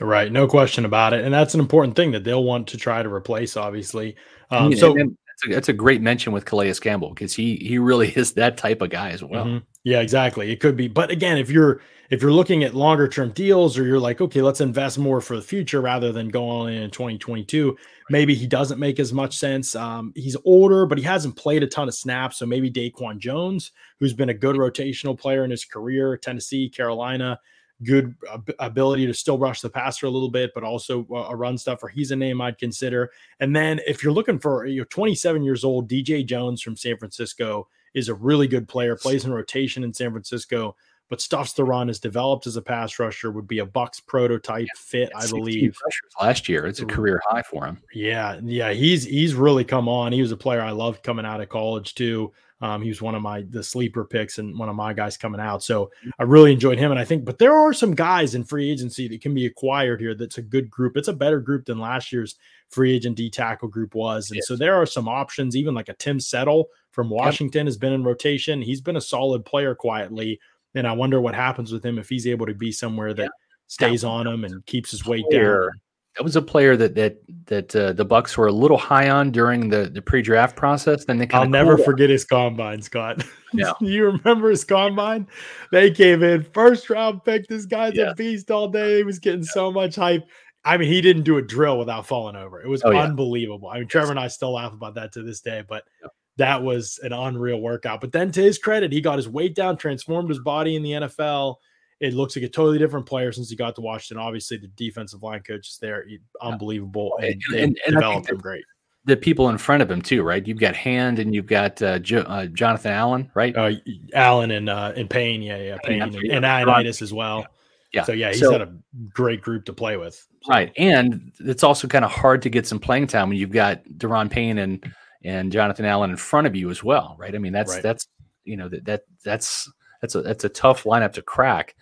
Right, no question about it, and that's an important thing that they'll want to try to replace. Obviously, um, so that's a, that's a, great mention with Calais Campbell because he he really is that type of guy as well. Mm-hmm. Yeah, exactly. It could be, but again, if you're if you're looking at longer term deals, or you're like, okay, let's invest more for the future rather than go on in in 2022, right. maybe he doesn't make as much sense. Um, he's older, but he hasn't played a ton of snaps, so maybe Daquan Jones, who's been a good rotational player in his career, Tennessee, Carolina good ability to still rush the passer a little bit, but also a run stuffer. He's a name I'd consider. And then if you're looking for, you're 27 years old, DJ Jones from San Francisco is a really good player, plays in rotation in San Francisco, but stuffs the run, is developed as a pass rusher, would be a Bucs prototype yeah, fit, I believe. Last year, it's a career high for him. Yeah, yeah, he's he's really come on. He was a player I loved coming out of college too. Um, he was one of my the sleeper picks and one of my guys coming out. So mm-hmm. I really enjoyed him. And I think, but there are some guys in free agency that can be acquired here. That's a good group. It's a better group than last year's free agent D tackle group was. And yes. so there are some options. Even like a Tim Settle from Washington yep. has been in rotation. He's been a solid player quietly. And I wonder what happens with him if he's able to be somewhere that yeah. stays on him and keeps his weight down. that was a player that that that uh, the Bucks were a little high on during the the pre-draft process. Then they I'll never forget his combine, Scott. Yeah. you remember his combine? They came in first round pick. This guy's Yeah. a beast all day. He was getting so much hype. I mean, he didn't do a drill without falling over. It was Oh, yeah. unbelievable. I mean, Trevor and I still laugh about that to this day, but Yeah. That was an unreal workout. But then to his credit, he got his weight down, transformed his body in the NFL. It looks like a totally different player since he got to Washington. Obviously, the defensive line coach is there. He- Unbelievable. And, And- they and- and developed him great. the people in front of him too, right? You've got Hand and you've got uh, jo- uh, Jonathan Allen, right? Uh, Allen and uh, and Payne, yeah, yeah, Payne, and, and yeah. Ioannidis as well. Yeah. So yeah, he's So- got a great group to play with. Right, and it's also kind of hard to get some playing time when you've got Daron Payne and and Jonathan Allen in front of you as well, right? I mean, that's Right. that's you know that that that's that's a that's a tough lineup to crack.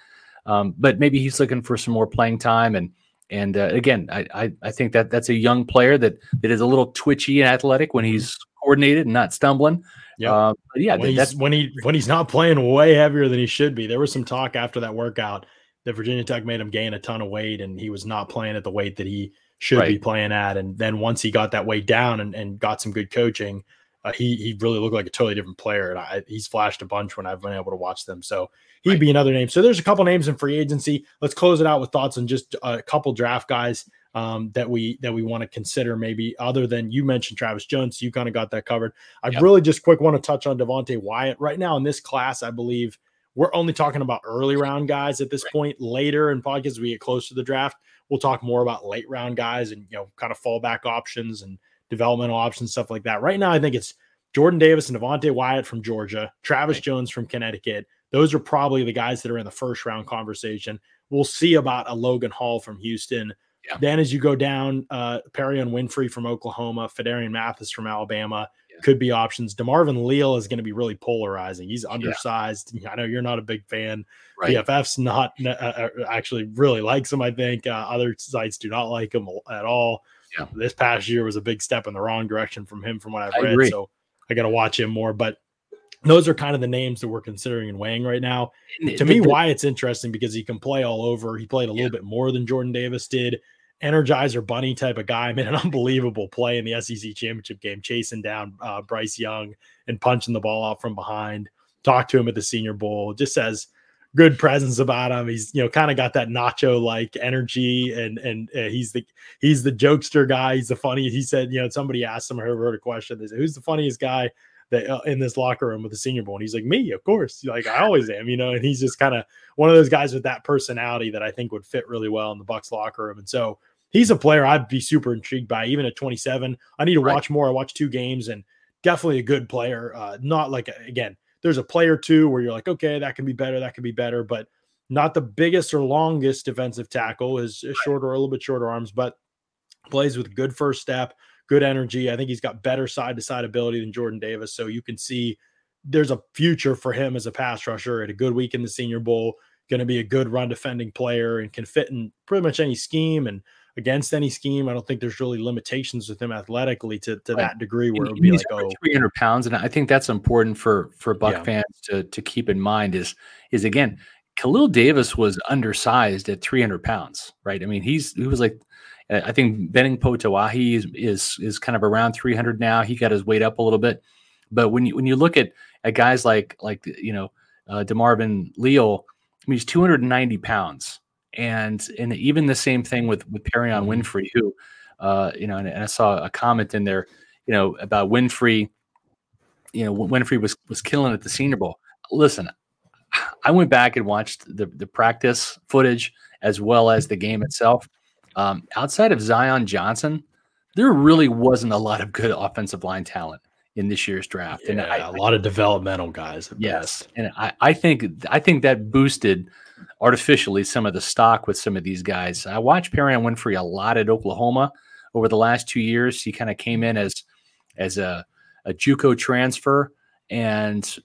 Um, but maybe he's looking for some more playing time, and and uh, again, I, I I think that that's a young player that that is a little twitchy and athletic when he's coordinated and not stumbling. Yeah. Uh, but yeah, when that's when he when he's not playing way heavier than he should be. There was some talk after that workout that Virginia Tech made him gain a ton of weight, and he was not playing at the weight that he should be playing at. And then once he got that weight down and, and got some good coaching, uh, he he really looked like a totally different player. And I, he's flashed a bunch when I've been able to watch them. So he'd Right. be another name. So there's a couple names in free agency. Let's close it out with thoughts on just a couple draft guys um, that we that we want to consider. Maybe other than you mentioned Travis Jones, you kind of got that covered. I Yep. really just quick want to touch on Devonte Wyatt right now in this class. I believe we're only talking about early round guys at this point. Later in podcasts, we get close to the draft. We'll talk more about late round guys and you know kind of fallback options and developmental options, stuff like that. Right now, I think it's Jordan Davis and Devonte Wyatt from Georgia, Travis Right. Jones from Connecticut. Those are probably the guys that are in the first round conversation. We'll see about a Logan Hall from Houston. Yeah. Then as you go down, uh, and Winfrey from Oklahoma, Phidarian Mathis from Alabama. Could be options. DeMarvin Leal is going to be really polarizing. He's undersized. I know you're not a big fan. right. PFF's not uh, uh, actually really likes him. I think uh, other sites do not like him at all. Yeah. This past year was a big step in the wrong direction from him, from what I've I read. agree. So I got to watch him more. But those are kind of the names that we're considering and weighing right now. And To the- me, the- it's interesting because he can play all over. He played a Yeah. little bit more than Jordan Davis did. Energizer Bunny type of guy made an unbelievable play in the SEC championship game, chasing down uh, Bryce Young and punching the ball out from behind. Talked to him at the Senior Bowl. Just says good presence about him. He's you know kind of got that Nacho like energy, and and uh, he's the he's the jokester guy. He's the funny. He said you know somebody asked him or wrote a question. They said who's the funniest guy that uh, in this locker room with the Senior Bowl, and he's like me, of course. Like I always am, you know. And he's just kind of one of those guys with that personality that I think would fit really well in the Bucs locker room. And so he's a player I'd be super intrigued by, even at 27. I need to Right. watch more. I watched two games and definitely a good player. Uh, not like again, there's a player two where you're like, okay, that can be better, that can be better, but not the biggest or longest defensive tackle. Is is shorter, a little bit shorter arms, but plays with good first step, good energy. I think he's got better side to side ability than Jordan Davis. So you can see there's a future for him as a pass rusher at a good week in the Senior Bowl. Going to be a good run defending player and can fit in pretty much any scheme and against any scheme. I don't think there's really limitations with him athletically to, to that degree where it would be he's like, oh, 300 pounds, and I think that's important for for Buck Yeah. fans to to keep in mind. Is is again, Khalil Davis was undersized at 300 pounds, right? I mean, he's he was like, I think Benning Potoa'e is, is is kind of around 300 now. He got his weight up a little bit, but when you when you look at at guys like like you know uh, Demarvin Leal, I mean, he's 290 pounds, and and even the same thing with with Perrion Mhm. Winfrey, who, uh, you know, and, and I saw a comment in there, you know, about Winfrey. You know, Winfrey was was killing at the Senior Bowl. Listen, I went back and watched the the practice footage as well as the game itself. Um, outside of Zion Johnson, there really wasn't a lot of good offensive line talent in this year's draft. and yeah, I, a lot of developmental guys. Yes, best. and I, I think I think that boosted artificially some of the stock with some of these guys. I watched Perrion Winfrey a lot at Oklahoma over the last two years. He kind of came in as as a, a JUCO transfer and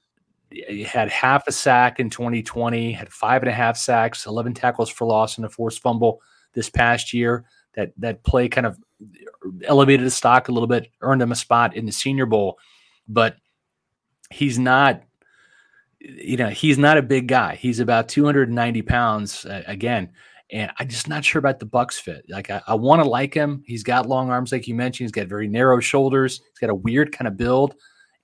had half a sack in 2020, had five and a half sacks, 11 tackles for loss, and a forced fumble this past year. That that play kind of elevated his stock a little bit, earned him a spot in the Senior Bowl, but he's not you know he's not a big guy he's about 290 pounds uh, again And I'm just not sure about the Bucs fit. Like I, I want to like him. He's got long arms, like you mentioned. He's got very narrow shoulders. He's got a weird kind of build,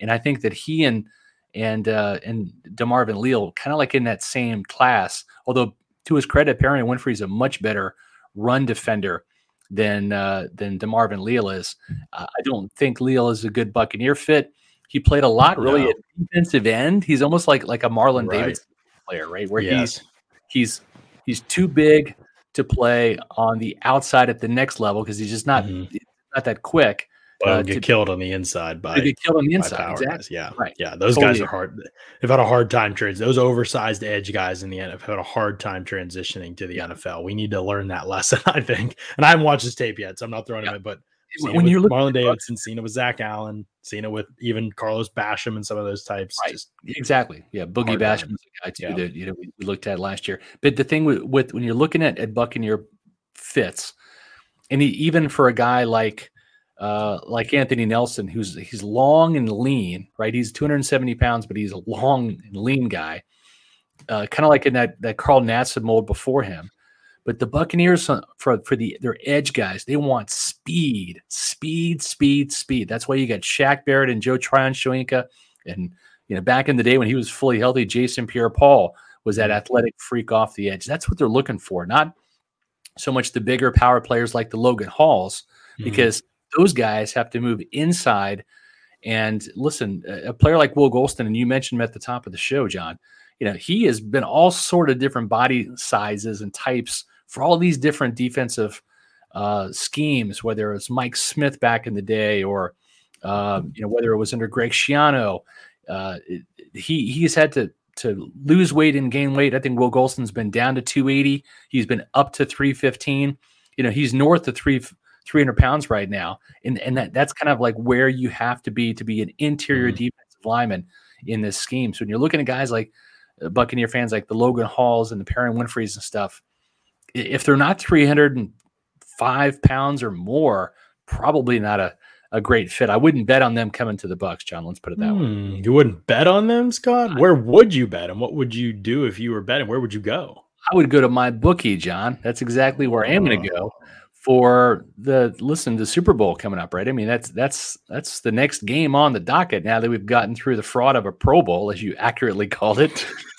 and I think that he and and uh, and Demarvin Leal kind of like in that same class. Although to his credit, apparently Winfrey's a much better run defender than uh, than Demarvin Leal is. Uh, I don't think Leal is a good Buccaneer fit. He played a lot really no. at defensive end. He's almost like like a Marlon right. Davidson player, right? Where yes. he's he's he's too big to play on the outside at the next level because he's just not mm-hmm. not that quick. Well, uh, get to, killed on the inside by get killed on the inside. Exactly. Yeah, right. Yeah, those totally. guys are hard. They've had a hard time trans. Those oversized edge guys in the NFL have had a hard time transitioning to the NFL. We need to learn that lesson, I think. And I haven't watched this tape yet, so I'm not throwing yeah. him in. But when you're looking Marlon Davidson, seen it with Zach Allen, seen it with even Carlos Basham and some of those types. Right. Just exactly. Yeah, Boogie Basham guy too yeah. that you know we, we, looked at last year. But the thing with, with when you're looking at at Buccaneer fits, and he, even for a guy like uh, like Anthony Nelson, who's he's long and lean, right? He's 270 pounds, but he's a long and lean guy, uh, kind of like in that that Carl Nassib mold before him. But the Buccaneers uh, for for the their edge guys, they want speed, speed, speed, speed. That's why you got Shaq Barrett and Joe Tryon-Shoyinka, and you know back in the day when he was fully healthy, Jason Pierre-Paul was that athletic freak off the edge. That's what they're looking for, not so much the bigger power players like the Logan Halls, mm-hmm. because those guys have to move inside. And listen, a player like Will Gholston, and you mentioned him at the top of the show, John. You know, he has been all sort of different body sizes and types for all these different defensive uh, schemes, whether it was Mike Smith back in the day or uh, you know whether it was under Greg Schiano. Uh, he he's had to to lose weight and gain weight. I think Will Gholston's been down to 280. He's been up to 315. You know, he's north of three 300 pounds right now. And, and that, that's kind of like where you have to be to be an interior mm-hmm. defensive lineman in this scheme. So when you're looking at guys like uh, Buccaneer fans, like the Logan Halls and the Perrion Winfreys and stuff, if they're not 305 pounds or more, probably not a, a great fit. I wouldn't bet on them coming to the Bucs, John. Let's put it that hmm, way. You wouldn't bet on them, Scott? Where would you bet? And what would you do if you were betting? Where would you go? I would go to my bookie, John. That's exactly where I am going to go for the listen the Super Bowl coming up, right? I mean, that's that's that's the next game on the docket now that we've gotten through the fraud of a Pro Bowl, as you accurately called it.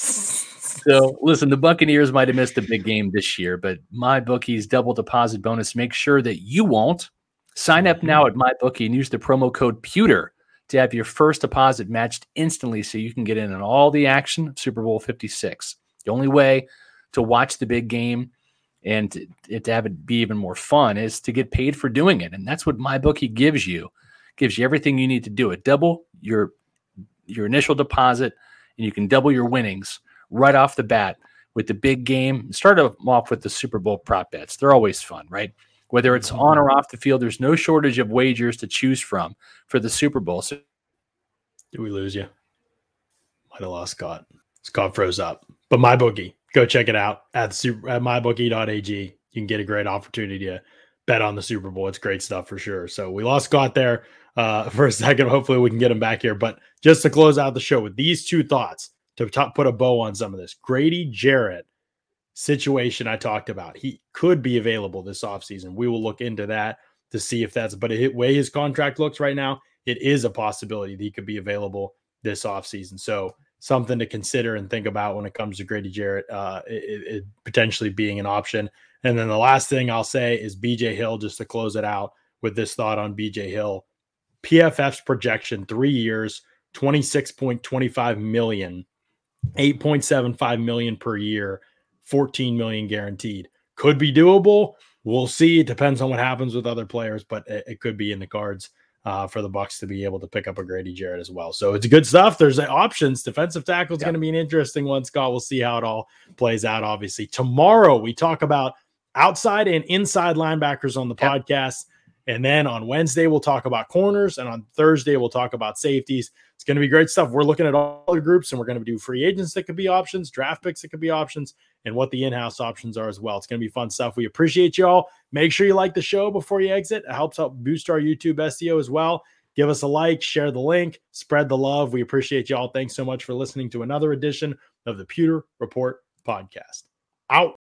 so listen, the Buccaneers might have missed a big game this year, but my bookie's double deposit bonus. Make sure that you won't. Sign up now at my bookie and use the promo code Pewter to have your first deposit matched instantly so you can get in on all the action of Super Bowl 56. The only way to watch the big game and to, to have it be even more fun is to get paid for doing it. And that's what my bookie gives you. Gives you everything you need to do it. Double your your initial deposit and you can double your winnings right off the bat with the big game. Start off with the Super Bowl prop bets. They're always fun, right? Whether it's on or off the field, there's no shortage of wagers to choose from for the Super Bowl. So did we lose you? Might have lost Scott. Scott froze up. But my bookie, go check it out at super at mybookie.ag. You can get a great opportunity to bet on the Super Bowl. It's great stuff for sure. So we lost Scott there uh, for a second. Hopefully we can get him back here. But just to close out the show with these two thoughts to top, put a bow on some of this, Grady Jarrett situation I talked about. He could be available this offseason. We will look into that to see if that's, but the way his contract looks right now, it is a possibility that he could be available this offseason. So something to consider and think about when it comes to Grady Jarrett, uh, it, it potentially being an option. And then the last thing I'll say is BJ Hill, just to close it out with this thought on BJ Hill. PFF's projection three years, 26.25 million, 8.75 million per year, 14 million guaranteed. Could be doable. We'll see. It depends on what happens with other players, but it, it could be in the cards uh, for the Bucs to be able to pick up a Grady Jarrett as well. So it's good stuff. There's options. Defensive tackle is yep. going to be an interesting one. Scott, we'll see how it all plays out. Obviously, tomorrow we talk about outside and inside linebackers on the yep. podcast. And then on Wednesday, we'll talk about corners. And on Thursday, we'll talk about safeties. It's going to be great stuff. We're looking at all the groups and we're going to do free agents that could be options, draft picks that could be options, and what the in house options are as well. It's going to be fun stuff. We appreciate y'all. Make sure you like the show before you exit. It helps help boost our YouTube SEO as well. Give us a like, share the link, spread the love. We appreciate y'all. Thanks so much for listening to another edition of the Pewter Report podcast. Out.